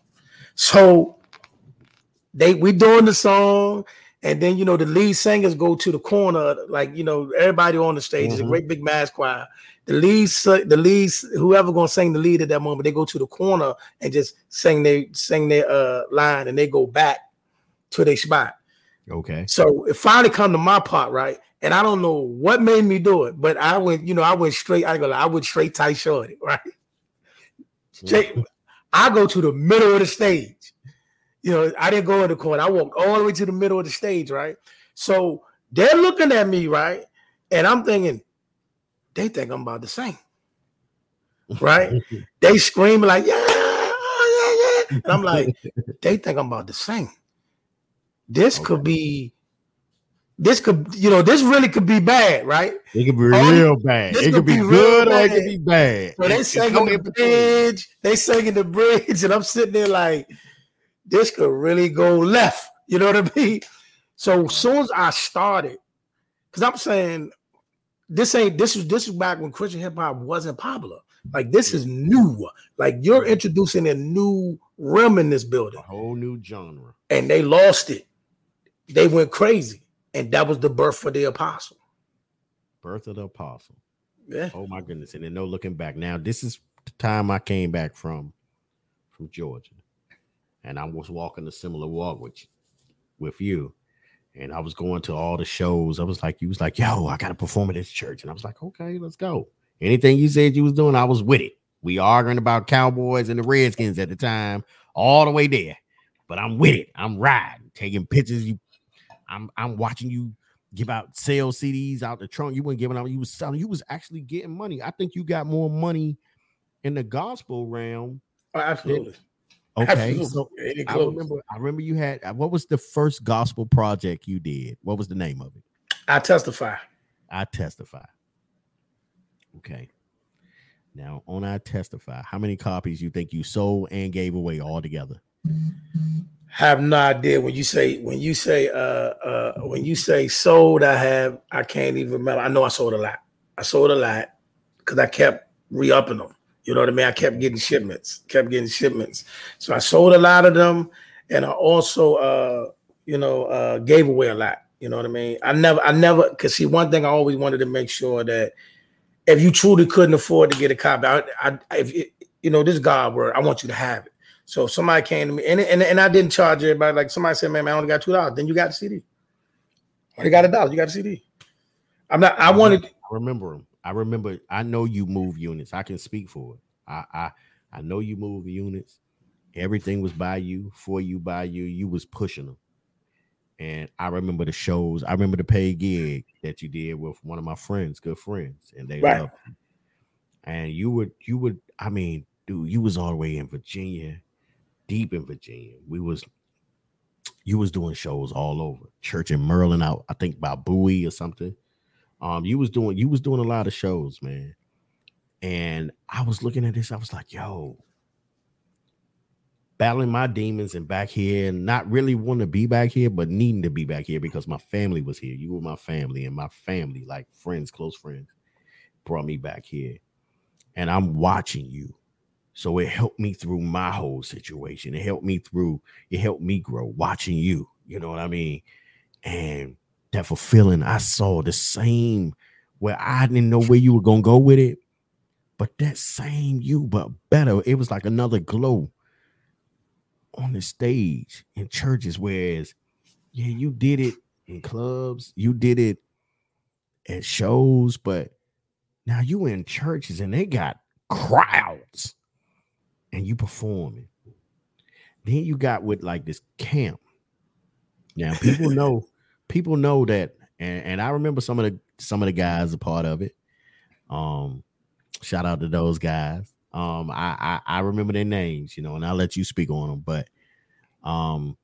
So they we doing the song, and then you know the lead singers go to the corner, like you know everybody on the stage mm-hmm. is a great big mass choir. The lead, the leads, whoever gonna sing the lead at that moment, they go to the corner and just sing their sing their uh, line, and they go back to their spot. Okay. So it finally come to my part, right? And I don't know what made me do it, but I went, you know, I went straight. I go, I went straight tight shorty, [laughs] right? Straight, I go to the middle of the stage. You know, I didn't go in the corner. I walked all the way to the middle of the stage, right? So they're looking at me, right? And I'm thinking, they think I'm about to sing, right? [laughs] they screaming like, yeah, oh, yeah, yeah. And I'm like, they think I'm about to sing. This okay. could be this could you know this really could be bad, right? It could be real bad. It could, be, be good or it could be bad. So they singing the bridge, they singing the bridge, [laughs] and I'm sitting there like, this could really go left. You know what I mean? So as soon as I started, because I'm saying this ain't this is this is back when Christian hip hop wasn't popular. Like this is new. Like you're introducing a new realm in this building, a whole new genre, and they lost it they went crazy, and that was the birth for the apostle. Birth of the apostle. Yeah. Oh my goodness! And then no looking back. Now this is the time I came back from from Georgia, and I was walking a similar walk with with you, and I was going to all the shows. I was like, you was like, yo, I got to perform at this church, and I was like, okay, let's go. Anything you said you was doing, I was with it. We arguing about Cowboys and the Redskins at the time, all the way there. But I'm with it. I'm riding, taking pictures. You I'm I'm watching you give out sale CDs out the trunk. You weren't giving out, you was selling, you was actually getting money. I think you got more money in the gospel realm. Oh, absolutely. Okay. Absolutely. So I remember I remember you had what was the first gospel project you did? What was the name of it? I testify. I testify. Okay. Now on I testify, how many copies you think you sold and gave away altogether? have no idea when you say when you say uh uh when you say sold i have i can't even remember i know i sold a lot i sold a lot because i kept re-upping them you know what i mean i kept getting shipments kept getting shipments so i sold a lot of them and i also uh you know, uh, gave away a lot. You know what I mean? I never, I never, cause see, one thing I always wanted to make sure that if you truly couldn't afford to get a copy, I, I if you know, this God word, I want you to have it. So if somebody came to me, and, and, and I didn't charge everybody, like somebody said, man, man I only got two dollars. Then you got the CD. You got a dollar, you got a CD. I'm not, I wanted. I remember them. I remember, I know you move units. I can speak for it. I, I, I know you move units. Everything was by you, for you, by you. You was pushing them. And I remember the shows. I remember the paid gig that you did with one of my friends, good friends, and they right. loved you. And you would, you would, I mean, dude, you was all the way in Virginia, deep in Virginia. We was, you was doing shows all over. Church in Maryland, out, I think by Bowie or something. Um, you was doing, you was doing a lot of shows, man. And I was looking at this, I was like, yo, battling my demons and back here not really want to be back here, but needing to be back here because my family was here. You were my family, and my family, like friends, close friends, brought me back here. And I'm watching you. So it helped me through my whole situation. It helped me through, it helped me grow watching you. You know what I mean? And that fulfilling, I saw the same where I didn't know where you were gonna go with it, but that same you, but better. It was like another glow on the stage in churches, whereas yeah, you did it in clubs, you did it at shows, but now you in churches and they got crowds and you performing. Then you got with like this camp. Now people know, people know that, and, and I remember some of the some of the guys a part of it. Um, shout out to those guys. Um, I, I, I remember their names, you know, and I'll let you speak on them. But um,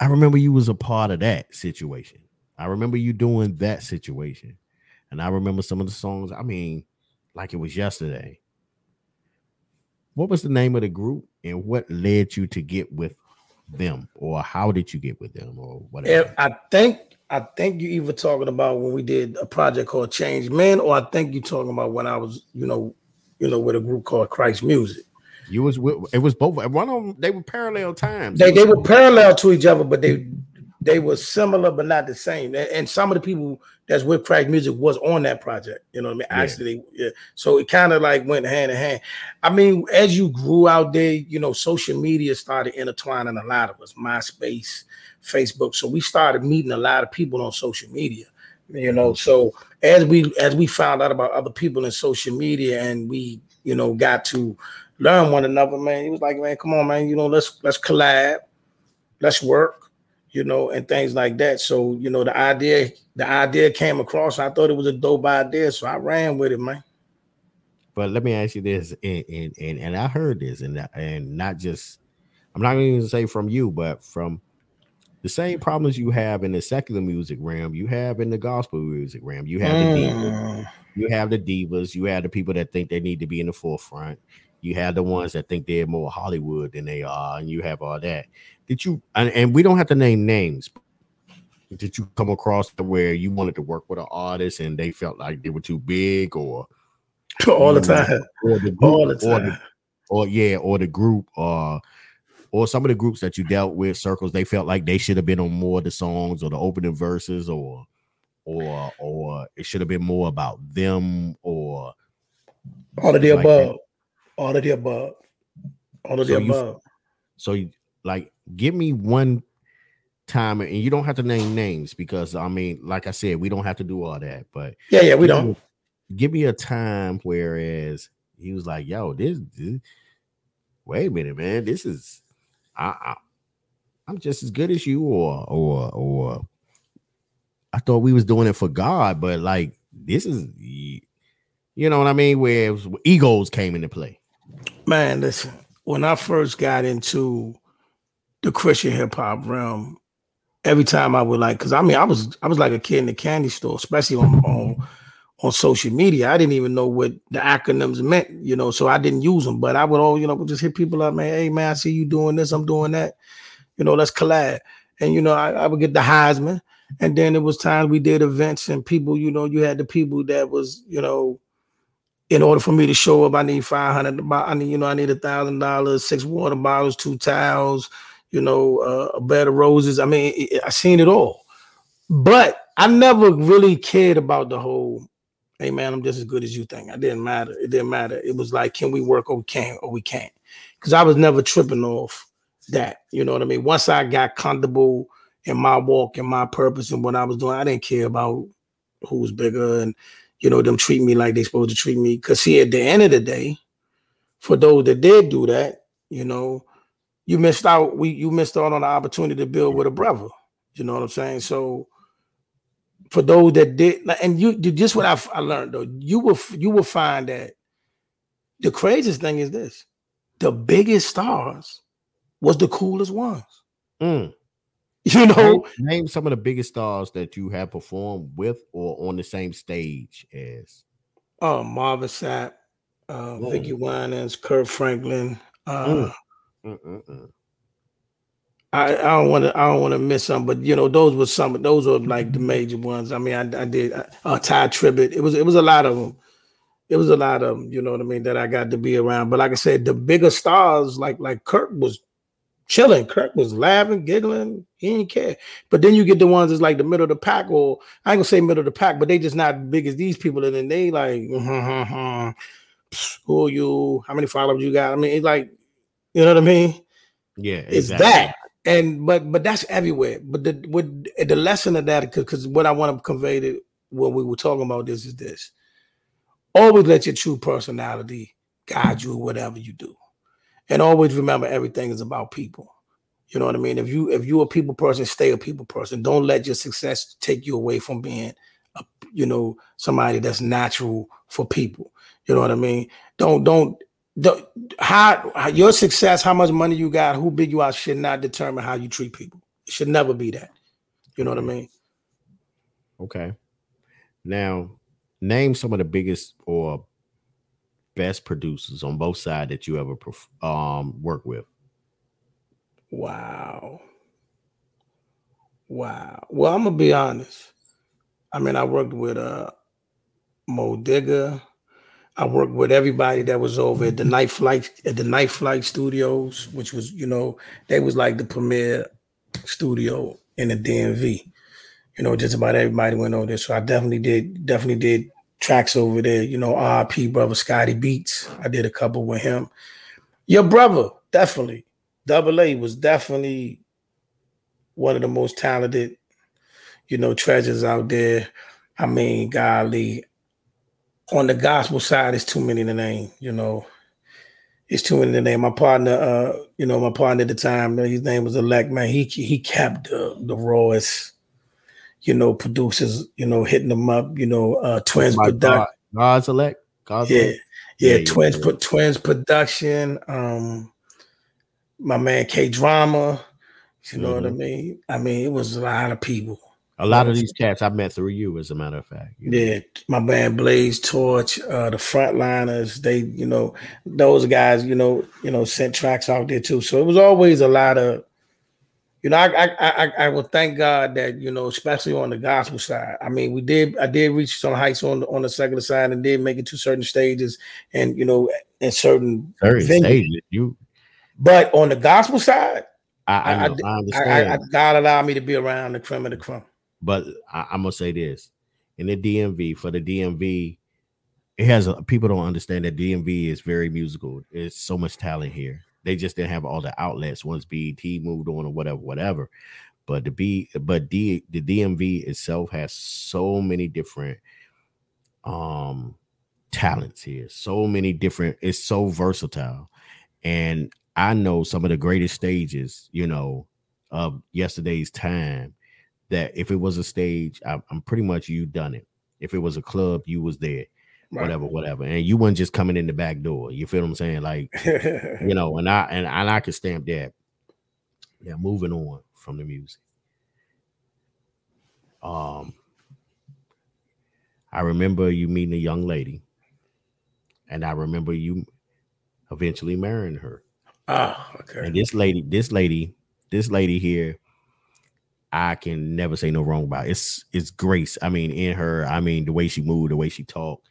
I remember you was a part of that situation. I remember you doing that situation, and I remember some of the songs. I mean, like it was yesterday. What was the name of the group, and what led you to get with them, or how did you get with them, or whatever? I think I think you even talking about when we did a project called Change Men, or I think you talking about when I was, you know, you know, with a group called Christ Music. You was with, it was both. One of them they were parallel times. They they were parallel to each other, but they they were similar but not the same. And, some of the people that's with crack Music was on that project. You know what I mean? Yeah. Actually, yeah. So it kind of like went hand in hand. I mean, as you grew out there, you know, social media started intertwining a lot of us. MySpace, Facebook. So we started meeting a lot of people on social media. You know, mm-hmm. so as we as we found out about other people in social media and we, you know, got to learn one another, man. He was like, man, come on, man, you know, let's let's collab, let's work, you know, and things like that. So, you know, the idea, the idea came across. I thought it was a dope idea, so I ran with it, man. But let me ask you this, and and and, and I heard this, and and not just, I'm not going to say from you, but from the same problems you have in the secular music realm, you have in the gospel music realm. You have mm. the divas, you have the divas, you have the people that think they need to be in the forefront. You have the ones that think they're more Hollywood than they are, and you have all that. Did you? And, and we don't have to name names. Did you come across where you wanted to work with an artist and they felt like they were too big, or [laughs] all the time, or the group, all the time, or, the, or yeah, or the group, or or some of the groups that you dealt with, circles, they felt like they should have been on more of the songs or the opening verses, or or or it should have been more about them, or all of the like above, that. All of the above, all of so the you, above. So, you, like, give me one time, and you don't have to name names because I mean, like I said, we don't have to do all that. But yeah, yeah, we don't. Give me a time whereas he was like, "Yo, this, this wait a minute, man, this is I, I I'm just as good as you, or or or I thought we was doing it for God, but like this is you know what I mean, where was, egos came into play. Man, listen, when I first got into the Christian hip hop realm, every time I would like, because I mean, I was I was like a kid in the candy store, especially on on on social media. I didn't even know what the acronyms meant, you know, so I didn't use them. But I would all, you know, just hit people up, man. Hey, man, I see you doing this. I'm doing that. You know, let's collab. And you know, I, I would get the Heisman. And then it was times we did events and people, you know, you had the people that was, you know, in order for me to show up, I need five hundred. I need, you know, I need a thousand dollars, six water bottles, two towels, you know, uh, a bed of roses. I mean, it, I seen it all, but I never really cared about the whole. Hey man, I'm just as good as you think. It didn't matter. It didn't matter. It was like, can we work or we can't or we can't? Because I was never tripping off that. You know what I mean? Once I got comfortable in my walk and my purpose and what I was doing, I didn't care about who was bigger and you know them treat me like they supposed to treat me. Cause see, at the end of the day, for those that did do that, you know, you missed out. We you missed out on the opportunity to build with a brother. You know what I'm saying? So for those that did, and you just what I, I learned though, you will you will find that the craziest thing is this: the biggest stars was the coolest ones. Mm. [laughs] You know, name, name, some of the biggest stars that you have performed with or on the same stage as. Uh, Marvin Sapp, uh. Vickie Winans, Kirk Franklin. Uh, mm. I, I don't want to I don't want to miss some, but you know those were some those were like the major ones. I mean, I, I did uh, Tye Tribbett. It was it was a lot of them. It was a lot of them. You know what I mean that I got to be around. But like I said, the bigger stars like like Kirk was chilling. Kirk was laughing, giggling. He didn't care. But then you get the ones that's like the middle of the pack, or I ain't gonna say middle of the pack, but they just not big as these people. And then they like, [laughs] who are you? How many followers you got? I mean, it's like, you know what I mean? Yeah, exactly. it's that. And but but that's everywhere. But the with the lesson of that, because what I want to convey to when we were talking about this is this: always let your true personality guide you, whatever you do and always remember everything is about people. You know what I mean? If you if you're a people person, stay a people person. Don't let your success take you away from being a you know somebody that's natural for people. You know what I mean? Don't don't the how, how, your success, how much money you got, who big you are, should not determine how you treat people. It should never be that. You know what I mean? Okay. Now, name some of the biggest or best producers on both sides that you ever um work with? Wow. Wow. Well, I'm gonna be honest. I mean, I worked with uh Mo Digger. I worked with everybody that was over at the [laughs] Night Flight at the Night Flight Studios, which was, you know, they was like the premier studio in the DMV. You know, just about everybody went over there. So I definitely did, definitely did tracks over there. You know, RP brother Scotty Beats. I did a couple with him. Your brother, definitely. Double A was definitely one of the most talented, you know, treasures out there. I mean, golly, on the gospel side, it's too many to name, you know. It's too many to name. My partner, uh, you know, my partner at the time, his name was Elect, man. He he kept the, the rawest you know, producers, you know, hitting them up, you know, uh Twins production. God's elect. God's yeah. Elect. Yeah, yeah, Twins yeah. Twins production. Um my man K Drama. You know mm-hmm. what I mm-hmm. mean? I mean, it was a lot of people. A lot of these cats I met through you, as a matter of fact. Yeah, my band Blaze Torch, uh, the frontliners, they, you know, those guys, you know, you know, sent tracks out there too. So it was always a lot of you know, I, I I I will thank God that you know, especially on the gospel side. I mean, we did I did reach some heights on the on the secular side and did make it to certain stages and you know, in certain stages. You, but on the gospel side, I I, I, I understand. I, God allowed me to be around the creme of the creme. But I, am gonna say this: in the DMV for the DMV, it has a, people don't understand that DMV is very musical. There's so much talent here. They just didn't have all the outlets once BET moved on or whatever, whatever. But the B, but D, the DMV itself has so many different um talents here. So many different. It's so versatile, and I know some of the greatest stages. You know, of yesterday's time. That if it was a stage, I, I'm pretty much you done it. If it was a club, you was there right. whatever, whatever. And you weren't just coming in the back door. You feel what I'm saying? Like, you [laughs] know, and I and, and I could stamp that. Yeah, moving on from the music. Um, I remember you meeting a young lady, and I remember you eventually marrying her. Ah, okay. And this lady, this lady, this lady here, I can never say no wrong about. It's it's grace. I mean, in her, I mean, the way she moved, the way she talked,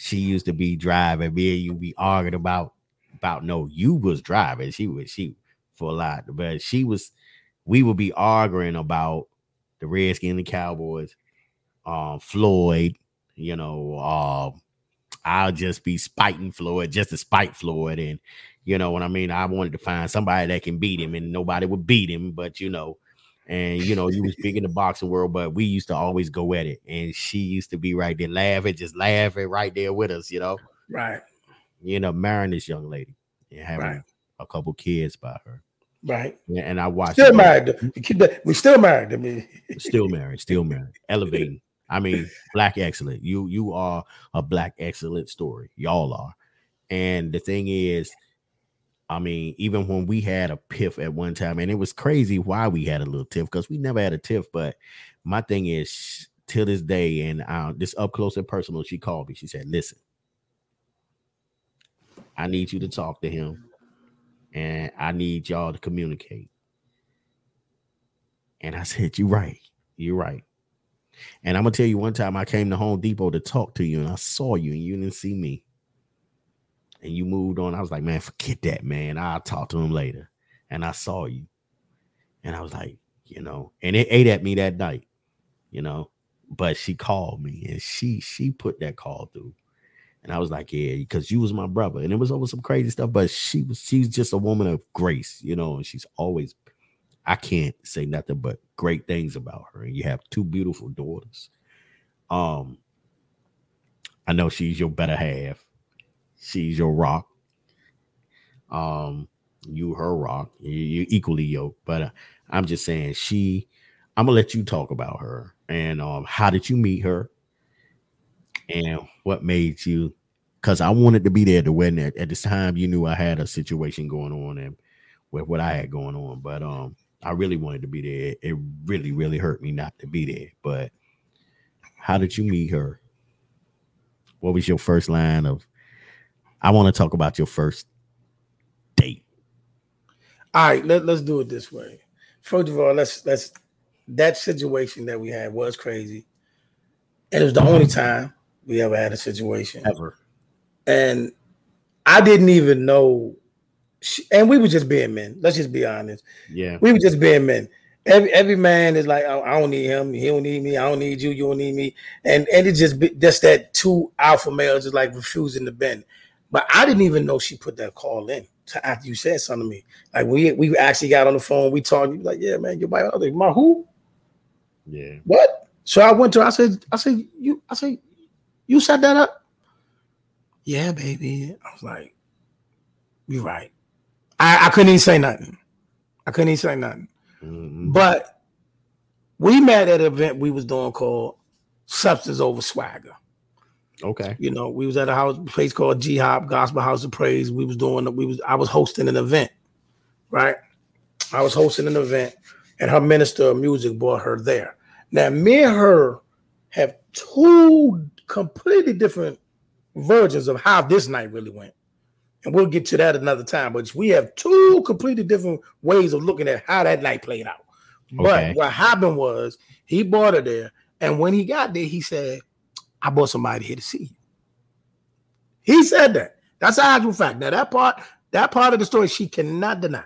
she used to be driving, me and you be arguing about about no, you was driving. She was she for a lot. But she was, we would be arguing about the Redskins and the Cowboys, um, Floyd, you know, um, I'll just be spiting Floyd just to spite Floyd. And you know what I mean? I wanted to find somebody that can beat him, and nobody would beat him, but you know, and you know, you was big in the boxing world, but we used to always go at it. And she used to be right there laughing, just laughing right there with us, you know. Right. You end up marrying this young lady and having Right. a couple kids by her. Right. Yeah, And I watched Still married. We keep that. We still married. I mean, still married, still married, elevating. I mean, black excellent. You you are a black excellent story. Y'all are. And the thing is, I mean, even when we had a piff at one time, and it was crazy why we had a little tiff because we never had a tiff. But my thing is, till this day, and uh, this up close and personal, she called me. She said, "Listen, I need you to talk to him, and I need y'all to communicate." And I said, "You're right. You're right." And I'm gonna tell you one time I came to Home Depot to talk to you, and I saw you, and you didn't see me. And you moved on. I was like, man, forget that, man. I'll talk to him later. And I saw you. And I was like, you know, and it ate at me that night, you know. But she called me and she she put that call through. And I was like, yeah, because you was my brother. And it was over some crazy stuff, but she was she's just a woman of grace, you know, and she's always I can't say nothing but great things about her. And you have two beautiful daughters. Um, I know she's your better half. She's your rock. Um, you her rock. You, you equally yoked. But uh, I'm just saying, she. I'm gonna let you talk about her and um, how did you meet her, and what made you? Because I wanted to be there at the wedding. At, at this time, you knew I had a situation going on and with what I had going on, but um, I really wanted to be there. It really, really hurt me not to be there. But how did you meet her? What was your first line of? I want to talk about your first date. all right. Let, let's do it this way. First of all, let's let's that situation that we had was crazy, and it was the only time we ever had a situation. Ever. and I didn't even know. She, and we were just being men. Let's just be honest. Yeah. We were just being men. Every every man is like, I, I don't need him. He don't need me. I don't need you. You don't need me. And and it just be, just that two alpha males just like refusing to bend. But I didn't even know she put that call in to after you said something to me. Like we we actually got on the phone. We talked. You like, yeah, man, you're my other. My who? Yeah. What? So I went to her, I said, I said, you, I said, you set that up? Yeah, baby. I was like, you're right. I, I couldn't even say nothing. I couldn't even say nothing. Mhm. But we met at an event we was doing called Substance Over Swagger. Okay. You know, we was at a house place called G Hop Gospel House of Praise. We was doing we was I was hosting an event, right? I was hosting an event, and her minister of music brought her there. Now, me and her have two completely different versions of how this night really went. And we'll get to that another time. But we have two completely different ways of looking at how that night played out. Okay. But what happened was he brought her there, and when he got there, he said, "I brought somebody here to see you." He said that. That's an actual fact. Now that part, that part of the story, she cannot deny.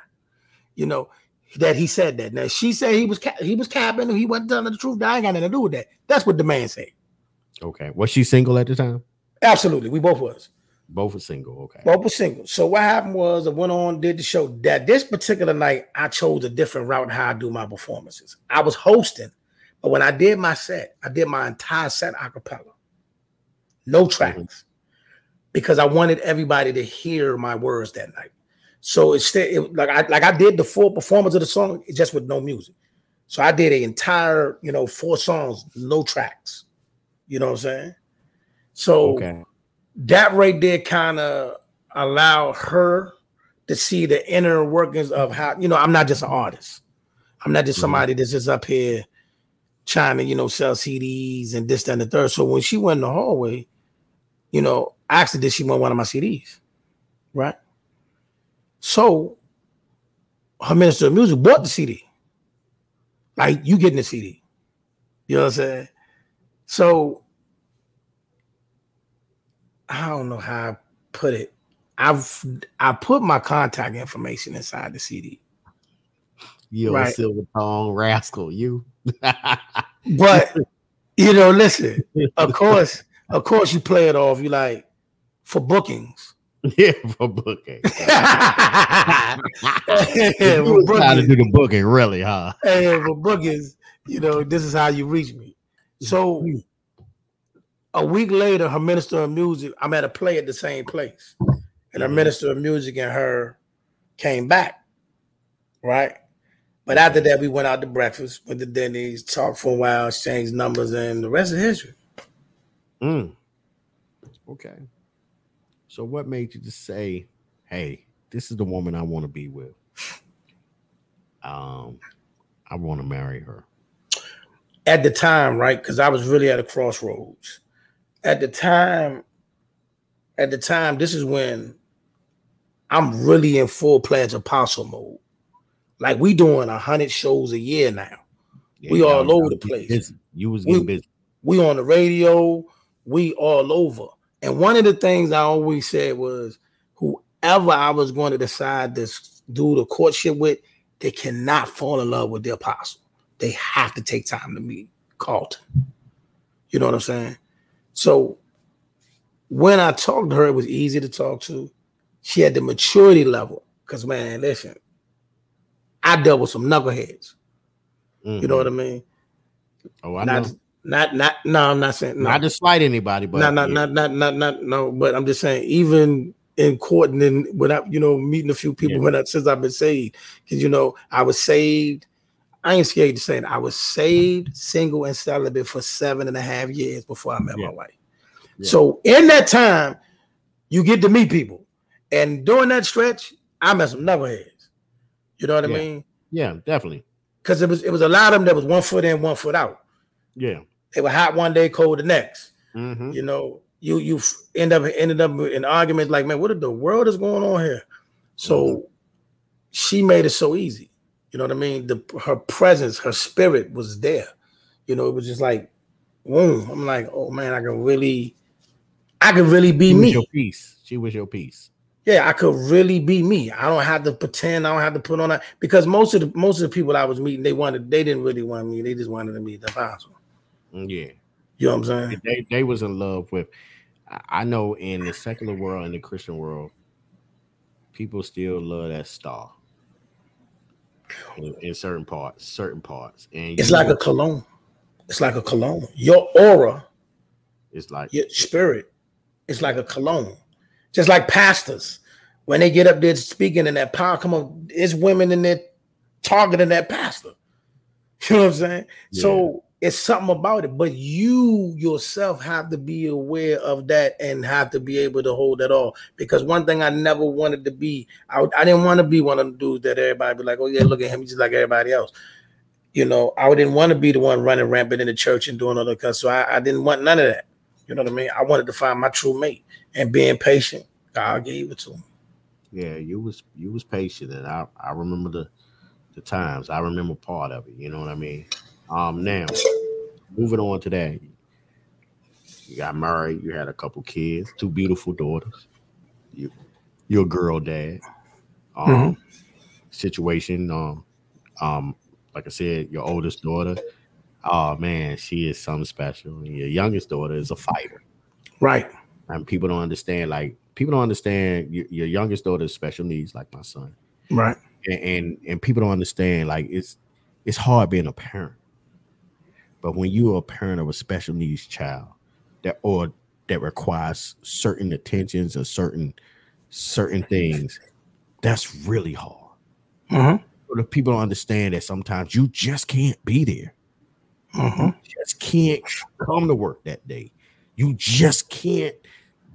You know that he said that. Now she said he was ca- he was capping, he wasn't telling the truth. I ain't got nothing to do with that. That's what the man said. Okay. Was she single at the time? Absolutely, we both was. Both were single. Okay. Both were single. So what happened was I went on, did the show. That this particular night, I chose a different route in how I do my performances. I was hosting, but when I did my set, I did my entire set a cappella. No tracks. Because I wanted everybody to hear my words that night. So it's it, like I like I did the full performance of the song just with no music. So I did an entire, you know, four songs, no tracks. You know what I'm saying? So Okay. that right there kind of allowed her to see the inner workings of how you know I'm not just an artist. I'm not just Mhm. somebody that's just up here trying to you know sell CDs and this that, and the third. So when she went in the hallway, you know, I asked her did she want one of my CDs, right? So her minister of music bought the CD. Like you getting the CD. You know what I'm saying? So I don't know how I put it. I've I put my contact information inside the CD. You right. a silver tongue rascal, you. [laughs] but you know, listen, of course, of course you play it off. You like for bookings. [laughs] Yeah, for booking. [laughs] yeah, for booking. How to do the booking, really, huh? Hey, for bookings, you know, this is how you reach me. So a week later, her minister of music, I'm at a play at the same place. And her mm-hmm. minister of music and her came back. Right. But after that, we went out to breakfast with the Denny's, talked for a while, exchanged numbers, and the rest is history. Mm. Okay. So what made you just say, hey, this is the woman I want to be with? Um, I want to marry her. At the time, right? Because I was really at a crossroads at the time, at the time, this is when I'm really in full pledge apostle mode. Like we doing a hundred shows a year now. Yeah, we all over the place. Busy. You was getting we, busy. We on the radio. We all over. And one of the things I always said was, whoever I was going to decide to do the courtship with, they cannot fall in love with the apostle. They have to take time to meet Carlton. You know what I'm saying? So when I talked to her, it was easy to talk to. She had the maturity level. Cause man, listen, I dealt with some knuckleheads. Mm-hmm. You know what I mean? Oh, I not, know. Not, not, no, I'm not saying no. not to slight anybody, but not, not, yeah. not, not, not, not, no. But I'm just saying, even in court and then without, you know, meeting a few people yeah. when I, since I've been saved, because you know, I was saved I ain't scared to say it. I was saved, single, and celibate for seven and a half years before I met yeah. my wife. Yeah. So in that time, you get to meet people. And during that stretch, I met some knuckleheads. You know what. I mean? Yeah, definitely. Because it was it was a lot of them that was one foot in, one foot out. Yeah. They were hot one day, cold the next. Mm-hmm. You know, you you end up ended up in arguments like, man, what in the world is going on here? So mm-hmm. she made it so easy. You know what I mean? The her presence, her spirit was there. You know, it was just like, boom. I'm like, oh man, I can really, I can really be she me. your piece. She was your piece. Yeah, I could really be me. I don't have to pretend. I don't have to put on that because most of the most of the people I was meeting, they wanted, they didn't really want me. They just wanted to meet the apostle. Yeah, you know what I'm saying? They they was in love with. I know in the secular world and the Christian world, people still love that star in, in certain parts, certain parts. And it's like a cologne. It's like a cologne. Your aura is like your spirit. It's like a cologne. Just like pastors, when they get up there speaking in that power, come on, it's women in there targeting that pastor. [laughs] You know what I'm saying? Yeah. So it's something about it, but you yourself have to be aware of that and have to be able to hold it all. Because one thing I never wanted to be, I, I didn't want to be one of the dudes that everybody be like, oh yeah, look at him, he's just like everybody else. You know, I didn't want to be the one running rampant in the church and doing all cuss. So I, I didn't want none of that. You know what I mean? I wanted to find my true mate and being patient. God gave it to me. Yeah, you was you was patient, and I I remember the the times. I remember part of it. You know what I mean? Um, now moving on to that, you got married. You had a couple kids, two beautiful daughters. You, you're girl dad. Um, mm-hmm. situation. Um, um, like I said, your oldest daughter. Oh man, she is something special. Your youngest daughter is a fighter. Right. And people don't understand. Like people don't understand. Your, your youngest daughter's special needs, like my son. Right. And, and and people don't understand. Like it's it's hard being a parent but when you are a parent of a special needs child that or that requires certain attentions or certain certain things, that's really hard. Mm-hmm. the people don't understand that sometimes you just can't be there. Mm-hmm. just can't come to work that day. You just can't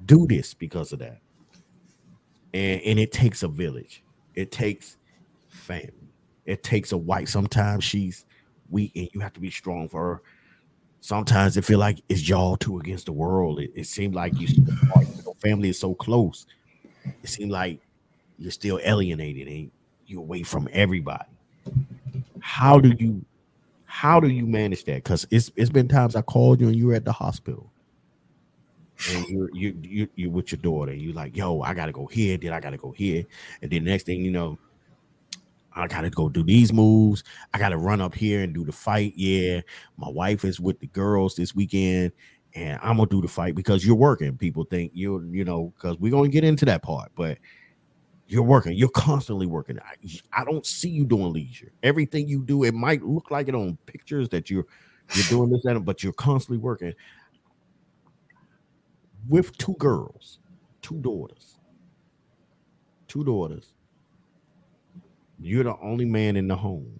do this because of that. And and it takes a village. It takes family. It takes a wife. Sometimes she's weak and you have to be strong for her. Sometimes it feel like it's y'all two against the world. It, it seems like you mm-hmm. your family is so close. It seems like you're still alienated and you're away from everybody. How do you how do you manage that? Because it's it's been times I called you and you were at the hospital. And you're you you you with your daughter, and you're like, yo, I gotta go here, then I gotta go here. And then the next thing you know, I gotta go do these moves. I gotta run up here and do the fight. Yeah, my wife is with the girls this weekend, and I'm gonna do the fight because you're working. People think you're, you know, because we're gonna get into that part, but you're working. You're constantly working. I, I don't see you doing leisure. Everything you do, it might look like it on pictures that you're you're doing this, and but you're constantly working with two girls, two daughters, two daughters you're the only man in the home.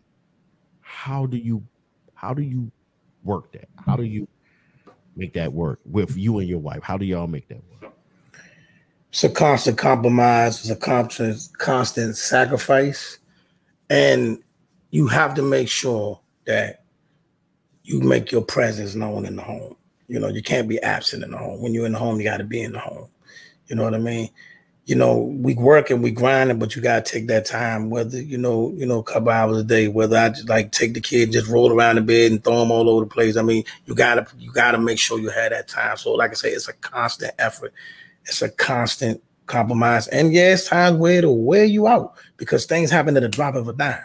How do you how do you work that? How do you make that work with you and your wife? How do y'all make that work? It's a constant compromise it's a constant constant sacrifice. And you have to make sure that you make your presence known in the home. You know you can't be absent in the home. When you're in the home you got to be in the home. You know what i mean you know, we work and we grinding, but you gotta take that time, whether you know, you know, a couple hours a day, whether I just like take the kid, just roll around the bed and throw them all over the place. I mean, you gotta you gotta make sure you have that time. So, like I say, it's a constant effort, it's a constant compromise. And yes, yeah, times where it'll wear you out because things happen at a drop of a dime.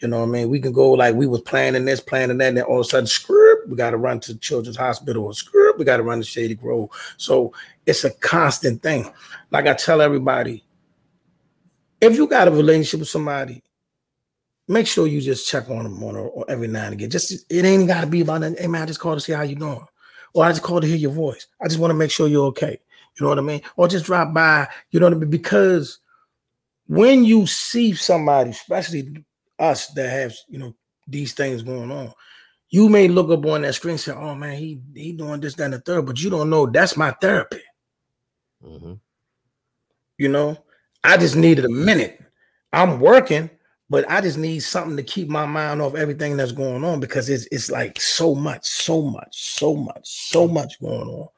You know what I mean? We can go like we was planning this, planning that, and then all of a sudden, screw, we got to run to Children's Hospital, or screw, we got to run to Shady Grove. So it's a constant thing. Like I tell everybody, if you got a relationship with somebody, make sure you just check on them on or every now and again. Just it ain't got to be about that. Hey man, I just called to see how you doing, or I just called to hear your voice. I just want to make sure you're okay. You know what I mean? Or just drop by. You know what I mean? Because when you see somebody, especially us that have you know these things going on, you may look up on that screen and say, "Oh man, he he doing this, that, and the third, but you don't know that's my therapy. Mm-hmm. You know, I just needed a minute. I'm working, but I just need something to keep my mind off everything that's going on because it's it's like so much, so much, so much, so much going on.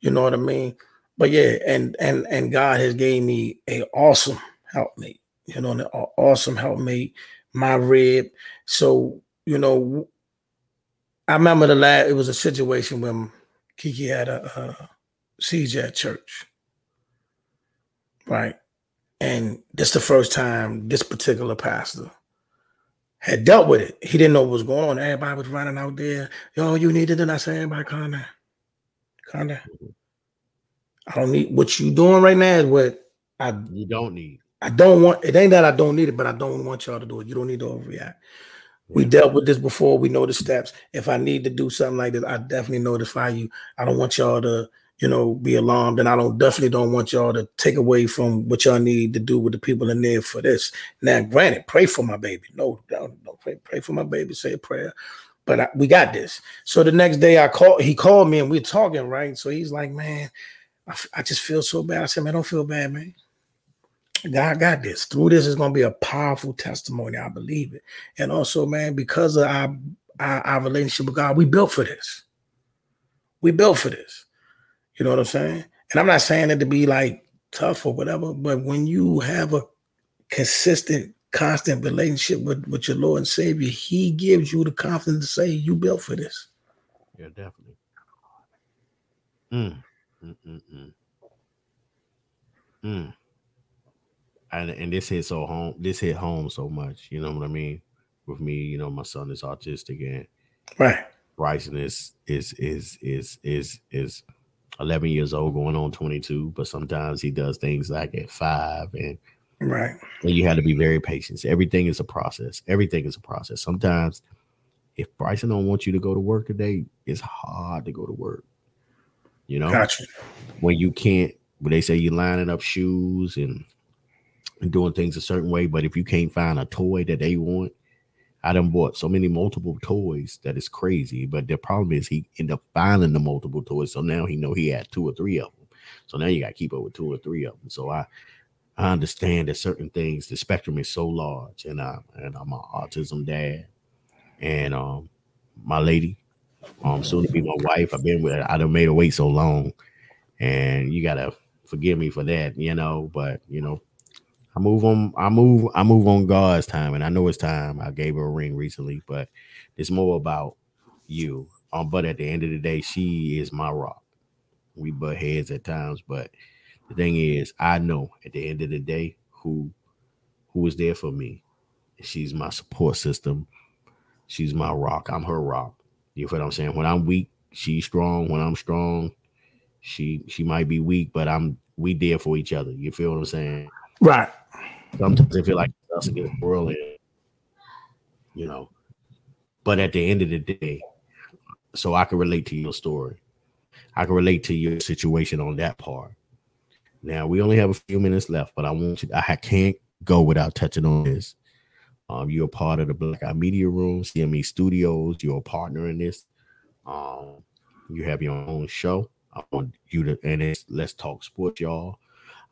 You know what I mean? But yeah, and and and God has gave me a awesome helpmate. You know, an awesome helpmate, my rib. So you know, I remember the last. It was a situation when Kiki had a, a siege at church, right? And this the first time this particular pastor had dealt with it. He didn't know what was going on. Everybody was running out there. Yo, you needed it. I said, everybody calm down. Calm down. I don't need what you doing right now is what I you don't need. I don't want it ain't that I don't need it, but I don't want y'all to do it. You don't need to overreact. We dealt with this before. We know the steps. If I need to do something like this, I definitely notify you. I don't want y'all to you know, be alarmed. And I don't definitely don't want y'all to take away from what y'all need to do with the people in there for this. Now, granted, pray for my baby. No, no, no pray, pray for my baby. Say a prayer. But I, we got this. So the next day I called, he called me and we are talking, right? So he's like, man, I, I just feel so bad. I said, man, don't feel bad, man. God got this. Through this is going to be a powerful testimony. I believe it. And also, man, because of our, our, our relationship with God, we built for this. We built for this. You know what I'm saying? And I'm not saying it to be like tough or whatever, but when you have a consistent, constant relationship with, with your Lord and Savior, He gives you the confidence to say, You built for this. Yeah, definitely. Mm. Mm, mm, mm. mm. And, and this hit so home. This hit home so much. You know what I mean? With me, you know, my son is autistic, and right. Bryson is is is is is is 11 years old, going on 22, but sometimes he does things like at five and right. And you have to be very patient. Everything is a process. Everything is a process. Sometimes if Bryson don't want you to go to work today, it's hard to go to work. You know, gotcha. when you can't, when they say you're lining up shoes and, and doing things a certain way, but if you can't find a toy that they want, I done bought so many multiple toys that is crazy. But the problem is he ended up finding the multiple toys. So now he know he had two or three of them. So now you got to keep up with two or three of them. So I I understand that certain things, the spectrum is so large, and I and I'm an autism dad, and um my lady, um soon to be my wife. I've been with. I done made her wait so long, and you gotta forgive me for that, you know. But you know, I move on. I move. I move on God's time, and I know it's time. I gave her a ring recently, but it's more about you. Um, but at the end of the day, she is my rock. We butt heads at times, but the thing is, I know at the end of the day who who is there for me, She's my support system. She's my rock. I'm her rock. You feel what I'm saying? When I'm weak, she's strong. When I'm strong, she she might be weak, but I'm we there for each other. You feel what I'm saying? Right. Sometimes I feel like against the world, and, you know. But at the end of the day, so I can relate to your story. I can relate to your situation on that part. Now we only have a few minutes left, but I want you. I can't go without touching on this. Um, you're a part of the Black Eye Media Room, CME Studios. You're a partner in this. Um, you have your own show. I want you to, and it's Letz Talk Sportz, y'all.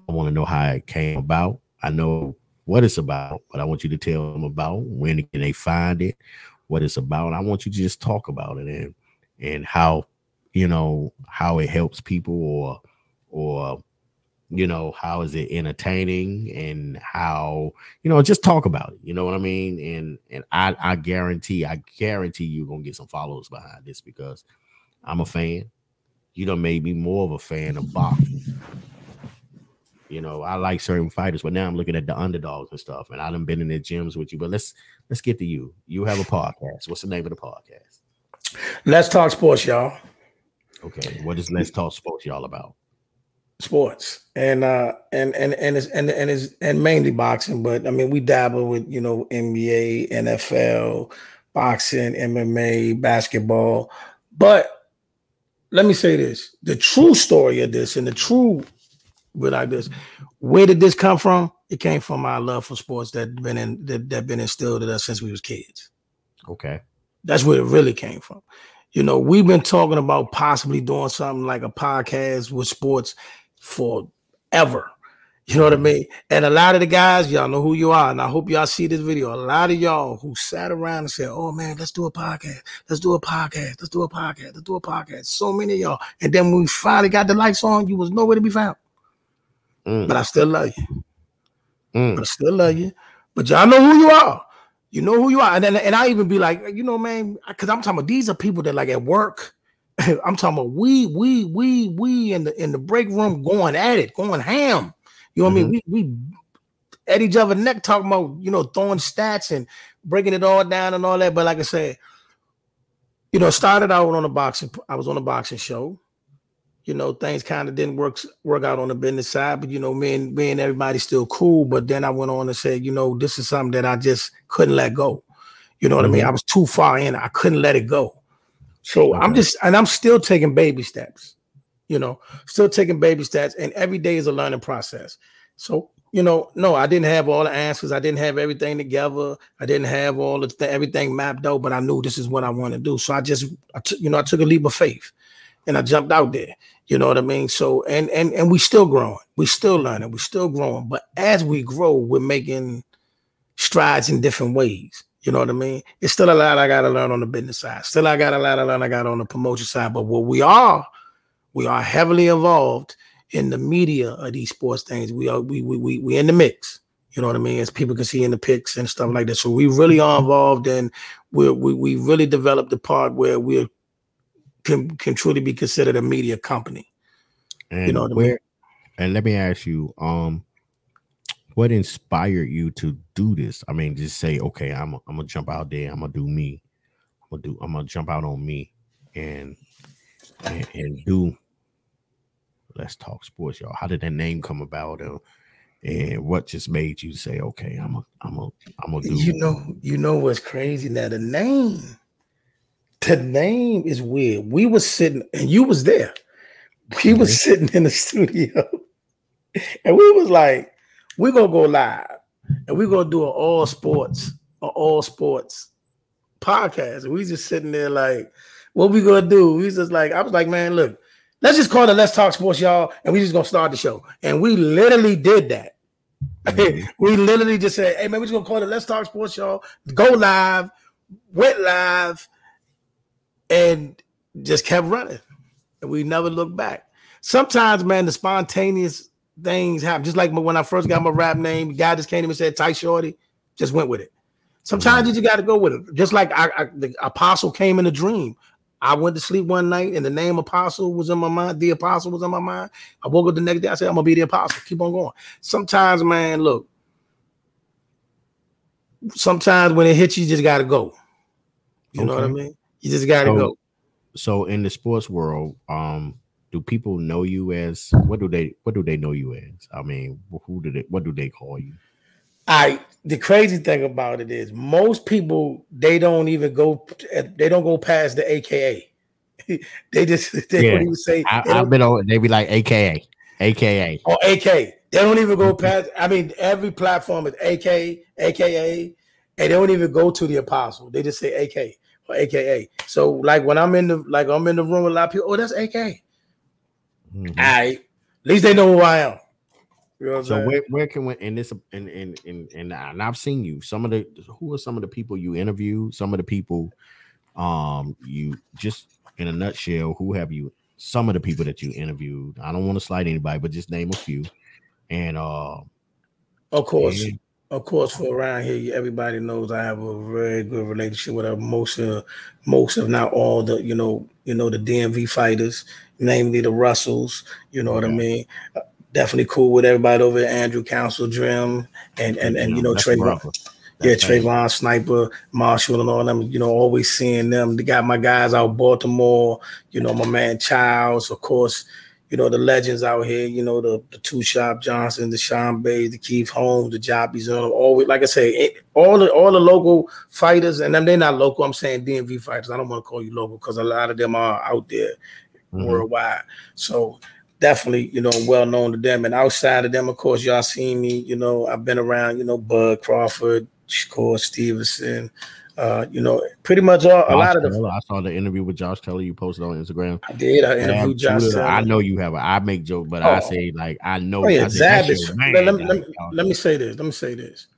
I want to know how it came about. I know what it's about, but I want you to tell them about when can they find it, what it's about. I want you to just talk about it and and how you know how it helps people or or you know how is it entertaining and how you know just talk about it you know what i mean? And and i i guarantee i guarantee you're gonna get some followers behind this because i'm a fan. You know made me more of a fan of boxing you know i like certain fighters but now i'm looking at the underdogs and stuff and i've been in the gyms with you but let's let's get to you. You have a podcast. What's the name of the podcast? Letz Talk Sportz y'all. Okay what is Letz Talk Sportz y'all about? Sports. And uh and and and it's and and it's and mainly boxing but i mean we dabble with you know nba nfl boxing mma basketball. But let me say this. The true story of this and the true with like this where did this come from it came from our love for sports that been in that, that been instilled in us since we was kids okay that's where it really came from you know we've been talking about possibly doing something like a podcast with sports forever. You know what I mm-hmm. mean? And a lot of the guys, y'all know who you are. And I hope y'all see this video. A lot of y'all who sat around and said, Oh man, let's do a podcast. Let's do a podcast. Let's do a podcast. Let's do a podcast. So many of y'all. And then when we finally got the lights on, you was nowhere to be found. Mm. But I still love you. Mm. But I still love you. But y'all know who you are. You know who you are. And then and I even be like, you know, man, because I'm talking about these are people that like at work [laughs] I'm talking about we, we, we, we in the in the break room going at it, going ham. You know what mm-hmm. I mean? Mm-hmm. We we at each other neck talking about you know throwing stats and breaking it all down and all that. But like I said, you know, started out on a boxing. I was on a boxing show. You know, things kind of didn't work work out on the business side, but you know, me and me and everybody still cool. But then I went on and said, you know, this is something that I just couldn't let go. You know what mm-hmm. I mean? I was too far in. I couldn't let it go. So okay. I'm just, and I'm still taking baby steps, you know, still taking baby steps, and every day is a learning process. So, you know, no, I didn't have all the answers. I didn't have everything together. I didn't have all the th- everything mapped out, but I knew this is what I want to do. So I just, I took, you know, I took a leap of faith, and I jumped out there. You know what I mean? So, and and and we still growing. We still learning. We still growing. But as we grow, we're making strides in different ways. You know what I mean? It's still a lot I got to learn on the business side. Still, I got a lot to learn I got on the promotion side. But what we are, we are heavily involved in the media of these sports things. We are we we we we in the mix. You know what I mean? As people can see in the pics and stuff like that. So we really are involved and we we we really developed the part where we can can truly be considered a media company. And you know where? I mean? And let me ask you, um, what inspired you to do this? I mean, just say, okay, I'm I'm gonna jump out there. I'm gonna do me. I'm gonna do. I'm gonna jump out on me and and, and do. Letz Talk Sportz, y'all. How did that name come about? Uh, and what just made you say, okay, I'm a, I'm a, I'm gonna do. You know, you know what's crazy now? The name, the name is weird. We was sitting, and you was there. We was mm-hmm. sitting in the [laughs] studio, and we was like, we're gonna go live and we're gonna do an all sports, an all sports podcast. And we just sitting there like, what we gonna do? We just like, I was like, man, look, let's just call it Letz Talk Sportz, y'all, and we just gonna start the show. And we literally did that. [laughs] Mm-hmm. we literally just said, hey man, we just gonna call it Letz Talk Sportz, y'all. Go live, went live, and just kept running. And we never looked back. Sometimes, man, the spontaneous things happen. Just like when I first got my rap name, guy just came to me and said Ty Shorty, just went with it. Sometimes you just got to go with it. Just like I, I, the apostle came in a dream. I went to sleep one night and the name apostle was in my mind. The apostle was in my mind. I woke up the next day. I said, I'm gonna be the apostle. Keep on going. Sometimes, man, look, sometimes when it hits you, you just gotta go. You okay. know what I mean? You just gotta so, go. So in the sports world, um, do people know you as what do they what do they know you as? I mean, who do they what do they call you? I the crazy thing about it is most people they don't even go they don't go past the AKA. [laughs] they just [laughs] they yeah. don't even say I, have been on they be like AKA AKA or AK. They don't even go mm-hmm. past. I mean, every platform is AK, AKA, and they don't even go to the apostle. They just say AK or AKA. So like when I'm in the like I'm in the room with a lot of people, oh, that's AK. Mm-hmm. I at least they know who I am. You know so where, where can we in this and and and and I've seen you. Some of the who are some of the people you interview? Some of the people, um, you just in a nutshell, who have you? Some of the people that you interviewed. I don't want to slight anybody, but just name a few. And uh, of course, and, of course, for around here, everybody knows I have a very good relationship with most of most, if not all, the you know, you know, the DMV fighters, namely the Russells. You know what I mean? Uh, definitely cool with everybody over at Andrew Council, Drim, and and and you know Trayvon. Yeah, Trayvon, Sniper, Marshall, and all them. You know, always seeing them. They got my guys out Baltimore. You know, my man Childs, of course. You know the legends out here. You know the the Too Sharp Johnson, the Sharmba, the Keith Holmes, the Joppies, and always like I say, all the all the local fighters, and them they're not local. I'm saying DMV fighters. I don't want to call you local because a lot of them are out there mm-hmm. worldwide. So definitely, you know, well known to them. And outside of them, of course, y'all seen me, you know, I've been around, you know, Bud Crawford, Shakur Stevenson, uh, you know, pretty much all, a lot of the. I saw the interview with Josh Taylor you posted on Instagram. I did. I interviewed Josh. Taylor. I know you have. A, I make jokes, but oh. I say like I know. Oh, yeah, Zab is. Let, let, let, let, me say this. Let me say this.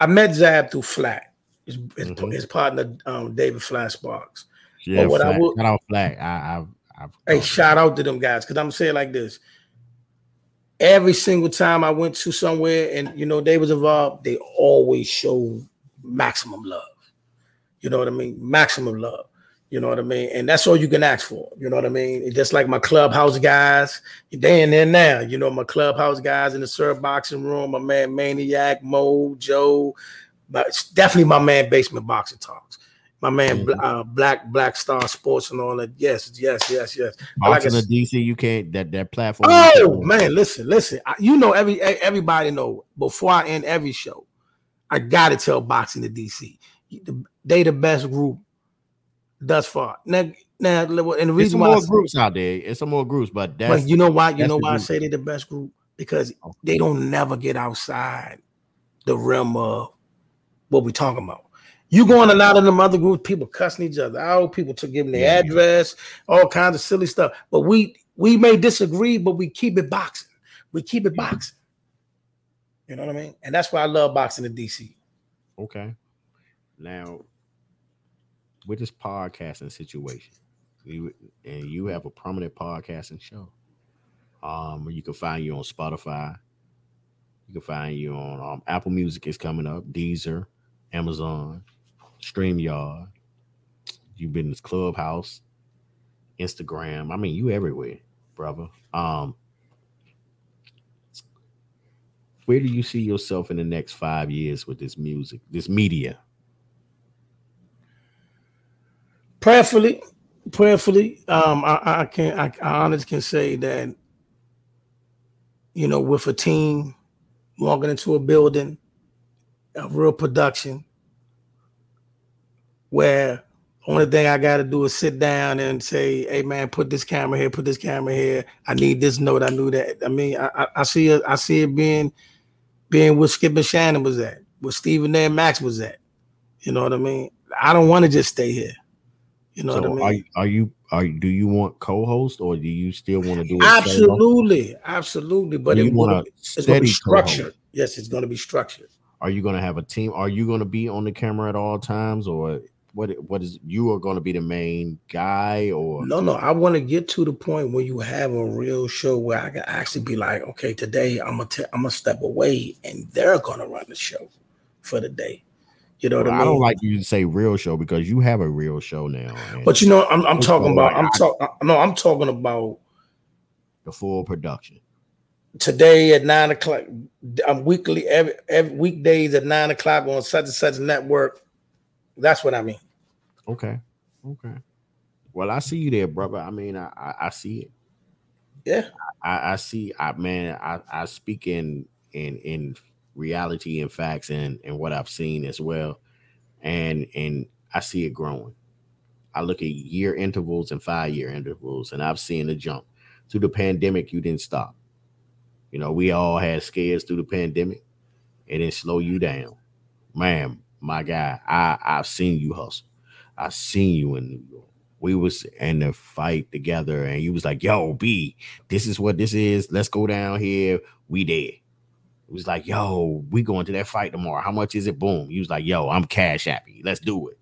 I met Zab through Flat. His, mm-hmm. his partner, um, David Flat Sparks. Yeah, but what I will, shout out Flat. I, I've I've hey, shout out to them guys because I'm saying like this. Every single time I went to somewhere and you know they was involved, they always show maximum love. You know what I mean? Maximum love. You know what I mean? And that's all you can ask for. You know what I mean? It's just like my clubhouse guys, they in there now. You know, my clubhouse guys in the surf boxing room, my man Maniac, Mo, Joe, but definitely my man Basement Boxing Talks my man mm-hmm. uh, Black Black Star Sports and all that. Yes, yes, yes, yes. Boxing like DC, you can't that that platform. Oh man, listen, listen. I, you know every everybody know before I end every show, I gotta tell Boxing the DC. They the best group thus far. Now, now, and the reason some why more groups out there, it's some more groups, but that's but you know why? You know why I say they're the best group because oh. they don't never get outside the realm of what we talking about. You going a lot of them other groups, people cussing each other out, people to give them their yeah. address, all kinds of silly stuff. But we we may disagree, but we keep it boxing. We keep it mm-hmm. boxing. You know what I mean? And that's why I love boxing in DC. Okay. Now, with this podcasting situation, you, and you have a prominent podcasting show. Um, you can find you on Spotify. You can find you on um, Apple Music is coming up, Deezer, Amazon, StreamYard. You've been in this clubhouse, Instagram. I mean, you everywhere, brother. Um, where do you see yourself in the next five years with this music, this media? Prayerfully, prayerfully, um, I, I can I, I honestly can say that you know, with a team walking into a building, a real production, where the only thing I got to do is sit down and say, "Hey man, put this camera here, put this camera here. I need this note. I knew that." I mean, I, I see it. I see it being being where Skip and Shannon was at, where Stephen and Max was at. You know what I mean? I don't want to just stay here. You know so what I mean? Are, are you are do you want co-host or do you still want to do it? Absolutely, solo? absolutely. But it will, it's going to be structured. Co-host. Yes, it's going to be structured. Are you going to have a team? Are you going to be on the camera at all times, or what what is you are going to be the main guy or no no i want to get to the point where you have a real show where i can actually be like okay today i'm gonna t- i'm gonna step away and they're gonna run the show for the day you know well, I mean? I don't like you to say real show because you have a real show now. But you know, I'm, I'm talking about. Like I'm talking. No, I'm talking about the full production. today at nine o'clock. I'm weekly every every weekdays at nine o'clock on such and such network. That's what I mean. Okay. Okay. Well, I see you there, brother. I mean, I I, I see it. Yeah. I, I see. I man, I I speak in in in reality and facts and and what I've seen as well, and and I see it growing. I look at year intervals and five year intervals, and I've seen the jump. Through the pandemic, you didn't stop. You know, we all had scares through the pandemic. It didn't slow you down. Man, my guy, I, I've seen you hustle. I've seen you in New York. We was in the fight together, and you was like, yo, B, this is what this is. Let's go down here. We dead. It was like, yo, we going to that fight tomorrow. How much is it? Boom. He was like, yo, I'm cash happy. Let's do it.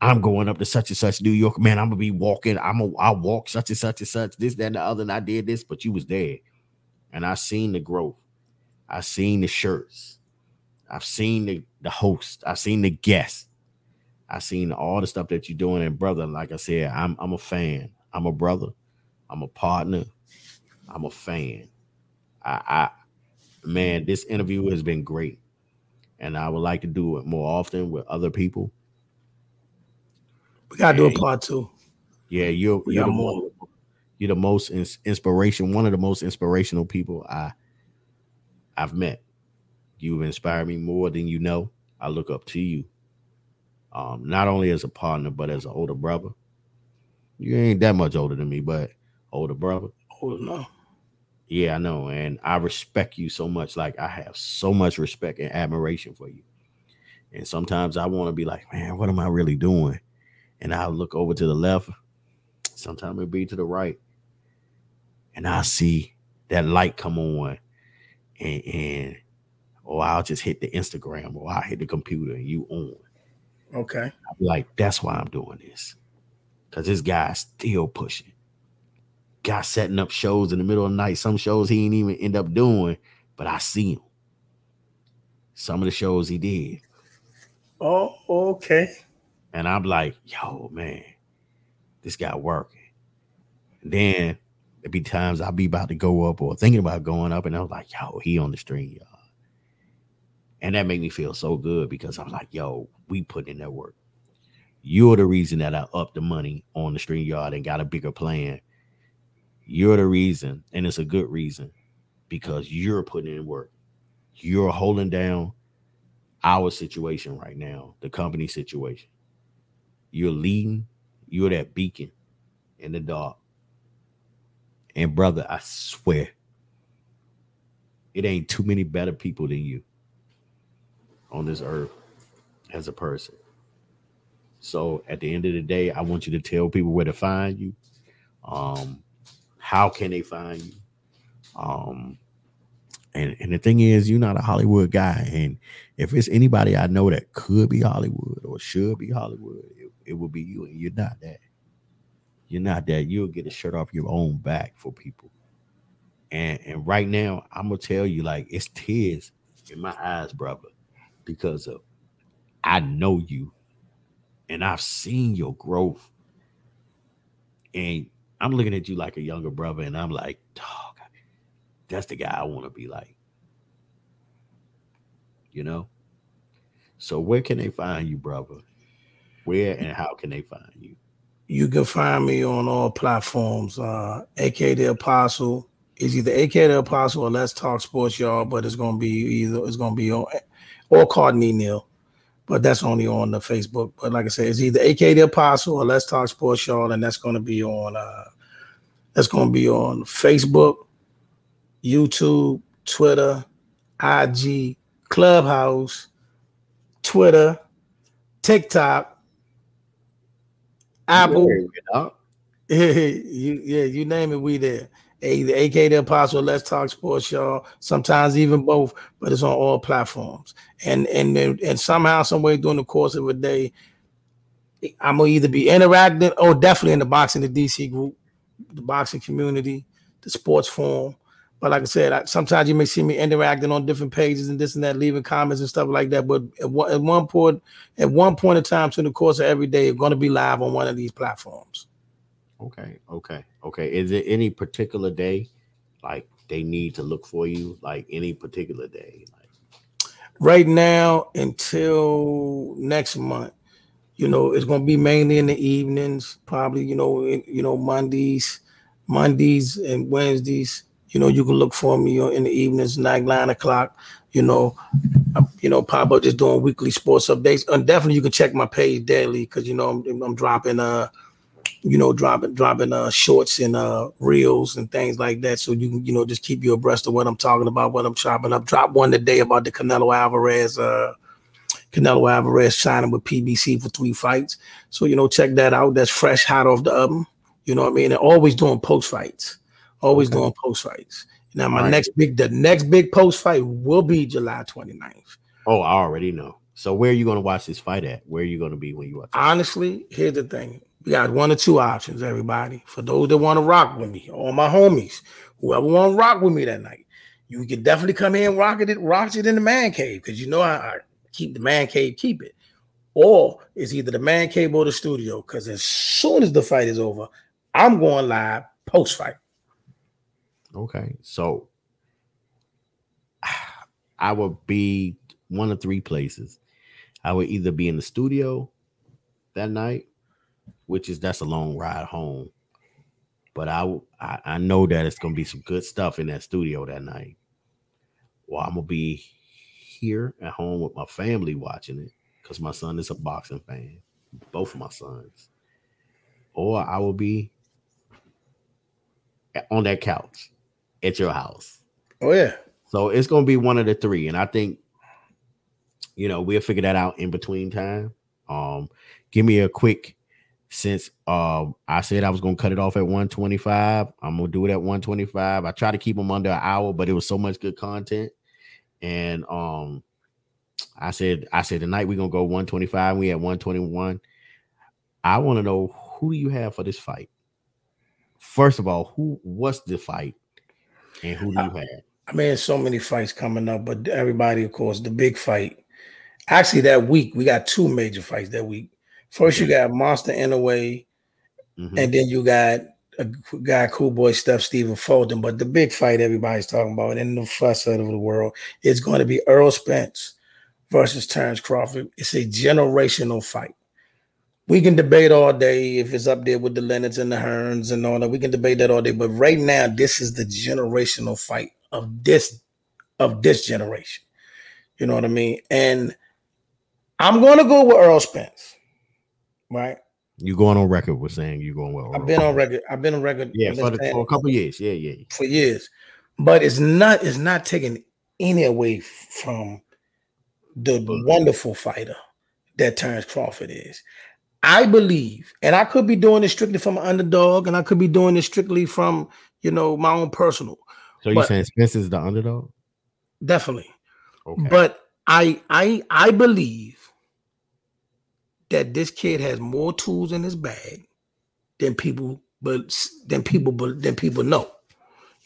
I'm going up to such and such New York. Man, I'm gonna be walking. I'm a I'll walk such and such and such, this, that, and the other. And I did this, but you was there. And I seen the growth. I seen the shirts. I've seen the, the host. I've seen the guests. I've seen all the stuff that you're doing. And brother, like I said, I'm I'm a fan. I'm a brother. I'm a partner. I'm a fan. I, I man, this interview has been great. And I would like to do it more often with other people. We gotta do a part two. Yeah, you're you're the, more, you're the most ins- inspiration, one of the most inspirational people I I've met. You've inspired me more than you know. I look up to you. Um, not only as a partner, but as an older brother. You ain't that much older than me, but older brother. Oh no. Yeah, I know. And I respect you so much. Like I have so much respect and admiration for you. And sometimes I want to be like, man, what am I really doing? And I'll look over to the left. Sometimes it'll be to the right. And I see that light come on. And, and or I'll just hit the Instagram or I'll hit the computer and you on. Okay. I'll be like, that's why I'm doing this. Cause this guy's still pushing. Guy setting up shows in the middle of the night. Some shows he ain't even end up doing, but I see him. Some of the shows he did. Oh, okay. And I'm like, yo, man, this guy working. And then there be times I'll be about to go up or thinking about going up, and I was like, yo, he on the stream, y'all. And that made me feel so good because I was like, yo, we put in that work. You're the reason that I upped the money on the StreamYard and got a bigger plan. You're the reason, and it's a good reason because you're putting in work. You're holding down our situation right now, the company situation. You're leading, you're that beacon in the dark. And brother, I swear, it ain't too many better people than you on this earth as a person. So at the end of the day, I want you to tell people where to find you. Um, how can they find you? Um, and and the thing is, you're not a Hollywood guy, and if it's anybody I know that could be Hollywood or should be Hollywood, it, it will be you, and you're not that. You're not that. You'll get a shirt off your own back for people. And and right now, I'm gonna tell you, like it's tears in my eyes, brother, because of I know you, and I've seen your growth, and I'm looking at you like a younger brother, and I'm like, dog, that's the guy I want to be like. You know? So where can they find you, brother? Where and how can they find you? You can find me on all platforms. Uh AK the Apostle. It's either AK the Apostle or Letz Talk Sportz, y'all, but it's gonna be either it's gonna be on or Cardinal Neil. But that's only on the Facebook. But like I said, it's either AK the Apostle or Letz Talk Sportz, y'all, and that's gonna be on uh that's gonna be on Facebook, YouTube, Twitter, IG, Clubhouse, Twitter, TikTok, Apple. [laughs] you, yeah, you name it, we there. AK the Apostle, Letz Talk Sportz, y'all. Sometimes even both, but it's on all platforms. And and and somehow, some way during the course of a day, I'm gonna either be interacting or definitely in the boxing the DC group, the boxing community, the sports forum. But like I said, I, sometimes you may see me interacting on different pages and this and that, leaving comments and stuff like that. But at one, at one point, at one point in time, in the course of every day, I'm going to be live on one of these platforms. Okay, okay, okay. Is it any particular day, like they need to look for you? Like any particular day? Like right now until next month, you know, it's gonna be mainly in the evenings, probably, you know, in, you know, Mondays, Mondays and Wednesdays. You know, you can look for me in the evenings, nine, nine o'clock. You know, you know, pop up just doing weekly sports updates. And definitely you can check my page daily because you know I'm, I'm dropping uh you know, dropping dropping uh shorts and uh reels and things like that. So you can, you know, just keep you abreast of what I'm talking about, what I'm chopping up. Drop one today about the Canelo Alvarez, uh Canelo Alvarez signing with PBC for three fights. So, you know, check that out. That's fresh, hot off the oven. You know what I mean? And always doing post fights. Always okay. doing post fights. Now, my right. next big the next big post fight will be July 29th. Oh, I already know. So where are you going to watch this fight at? Where are you going to be when you watch? Honestly, here's the thing: we got one or two options, everybody. For those that want to rock with me, all my homies, whoever want to rock with me that night, you can definitely come in rock it, rock it in the man cave because you know I, I, keep the man cave, keep it. Or it's either the man cave or the studio. Because as soon as the fight is over, I'm going live post fight. Okay, so I would be one of three places. I would either be in the studio that night which is that's a long ride home. But I I, I know that it's gonna be some good stuff in that studio that night. Well, I'm gonna be here at home with my family watching it because my son is a boxing fan, both of my sons. Or I will be on that couch at your house. Oh yeah. So it's gonna be one of the three, and I think you know we'll figure that out in between time. Um, give me a quick since uh, I said I was gonna cut it off at 125, I'm gonna do it at 125. I try to keep them under an hour, but it was so much good content. And um, I said, I said tonight we're gonna go 125. We at 121. I want to know who do you have for this fight? First of all, who was the fight and who do you have? I mean, so many fights coming up, but everybody, of course, the big fight. Actually, that week we got two major fights that week. First, you got Monster Inoue, mm-hmm. and then you got a guy, cool boy Steph, Stephen Fulton. But the big fight everybody's talking about in the fuss out of the world is going to be Errol Spence versus Terrence Crawford. It's a generational fight. We can debate all day if it's up there with the Leonards and the Hearns and all that. We can debate that all day. But right now, this is the generational fight of this of this generation. You know what I mean? And I'm going to go with Errol Spence right? You going on record with saying you're going well? I've been on record. I've been on record. Yeah, for, the, for a couple years. Yeah, yeah, for years. But it's not. It's not taking any away from the wonderful fighter that Terrence Crawford is. I believe, and I could be doing this strictly from an underdog, and I could be doing this strictly from you know my own personal. So you're saying Spence is the underdog? Definitely. Okay. But I I I believe that this kid has more tools in his bag than people but than people but than people know.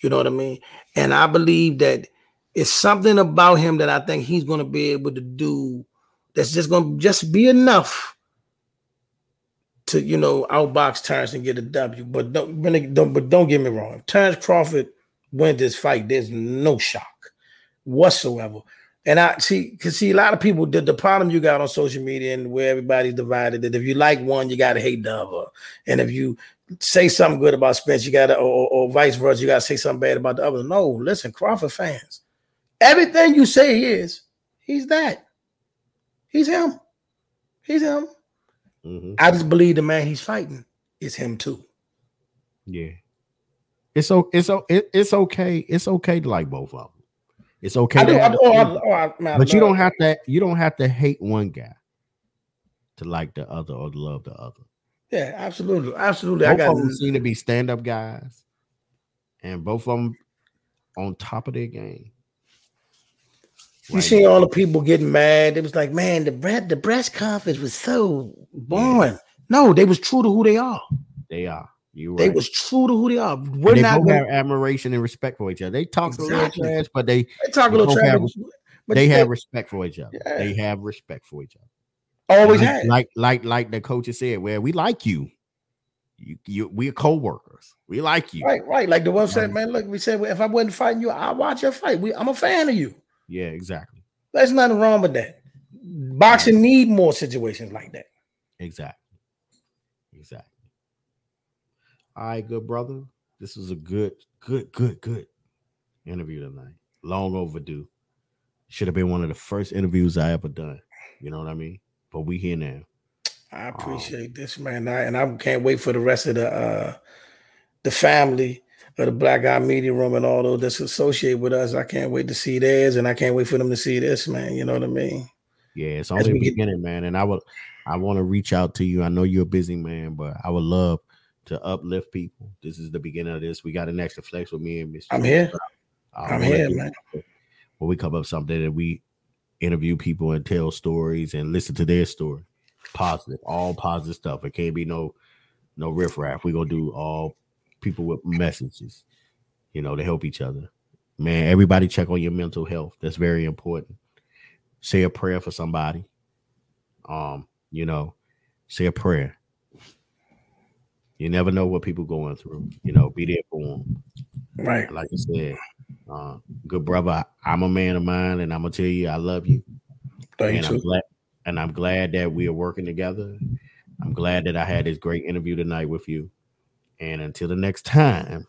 You know what I mean? And I believe that it's something about him that I think he's going to be able to do that's just going to just be enough to you know outbox Terrence and get a W. But don't, don't but don't get me wrong. If Terrence Crawford wins this fight, there's no shock whatsoever. And I see, cause see, a lot of people. The, the problem you got on social media and where everybody's divided that if you like one, you gotta hate the other, and if you say something good about Spence, you gotta, or, or vice versa, you gotta say something bad about the other. No, listen, Crawford fans, everything you say he is, he's that. He's him. He's him. Mm-hmm. I just believe the man he's fighting is him too. Yeah. It's so it's it's okay. It's okay to like both of them. It's okay. Do, I, oh, I, oh, but you don't have to. You don't have to hate one guy to like the other or to love the other. Yeah, absolutely, absolutely. Both I got of them seem to be stand up guys, and both of them on top of their game. You see all the people getting mad. It was like, man, the breast, the breast conference was so boring. Yeah. No, they was true to who they are. They are. You they was true to who they are. We're they not both have admiration and respect for each other. They talk exactly. a little trash, but they, they talk a little trash. Have, but they have respect for each other. Yeah. They have respect for each other. Always like, had. Like like like the coaches said, well, we like you. You, you we're co-workers. We like you. Right, right. Like the one said, man, look, we said if I wasn't fighting you, I'll watch your fight. We, I'm a fan of you. Yeah, exactly. There's nothing wrong with that. Boxing need more situations like that. Exactly. All right, good brother. This was a good, good, good, good interview tonight. Long overdue. Should have been one of the first interviews I ever done. You know what I mean? But we here now. I appreciate um, this, man. I, and I can't wait for the rest of the uh the family of the Black Guy Media Room and all those that's associated with us. I can't wait to see theirs, and I can't wait for them to see this, man. You know what I mean? Yeah, it's only the beginning, get- man. And I would I want to reach out to you. I know you're a busy man, but I would love to uplift people. This is the beginning of this. We got an extra flex with me and Mr. I'm here. I'm here, man. When we come up something that we interview people and tell stories and listen to their story. Positive, all positive stuff. It can't be no no riffraff. We're gonna do all people with messages, you know, to help each other. Man, everybody check on your mental health. That's very important. Say a prayer for somebody. Um, you know, say a prayer. You never know what people going through. You know, be there for them. Right. Like I said, uh, good brother. I'm a man of mine, and I'm gonna tell you, I love you. Thank and you. I'm glad, and I'm glad that we are working together. I'm glad that I had this great interview tonight with you. And until the next time,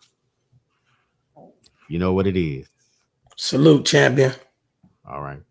you know what it is. Salute, champion. All right.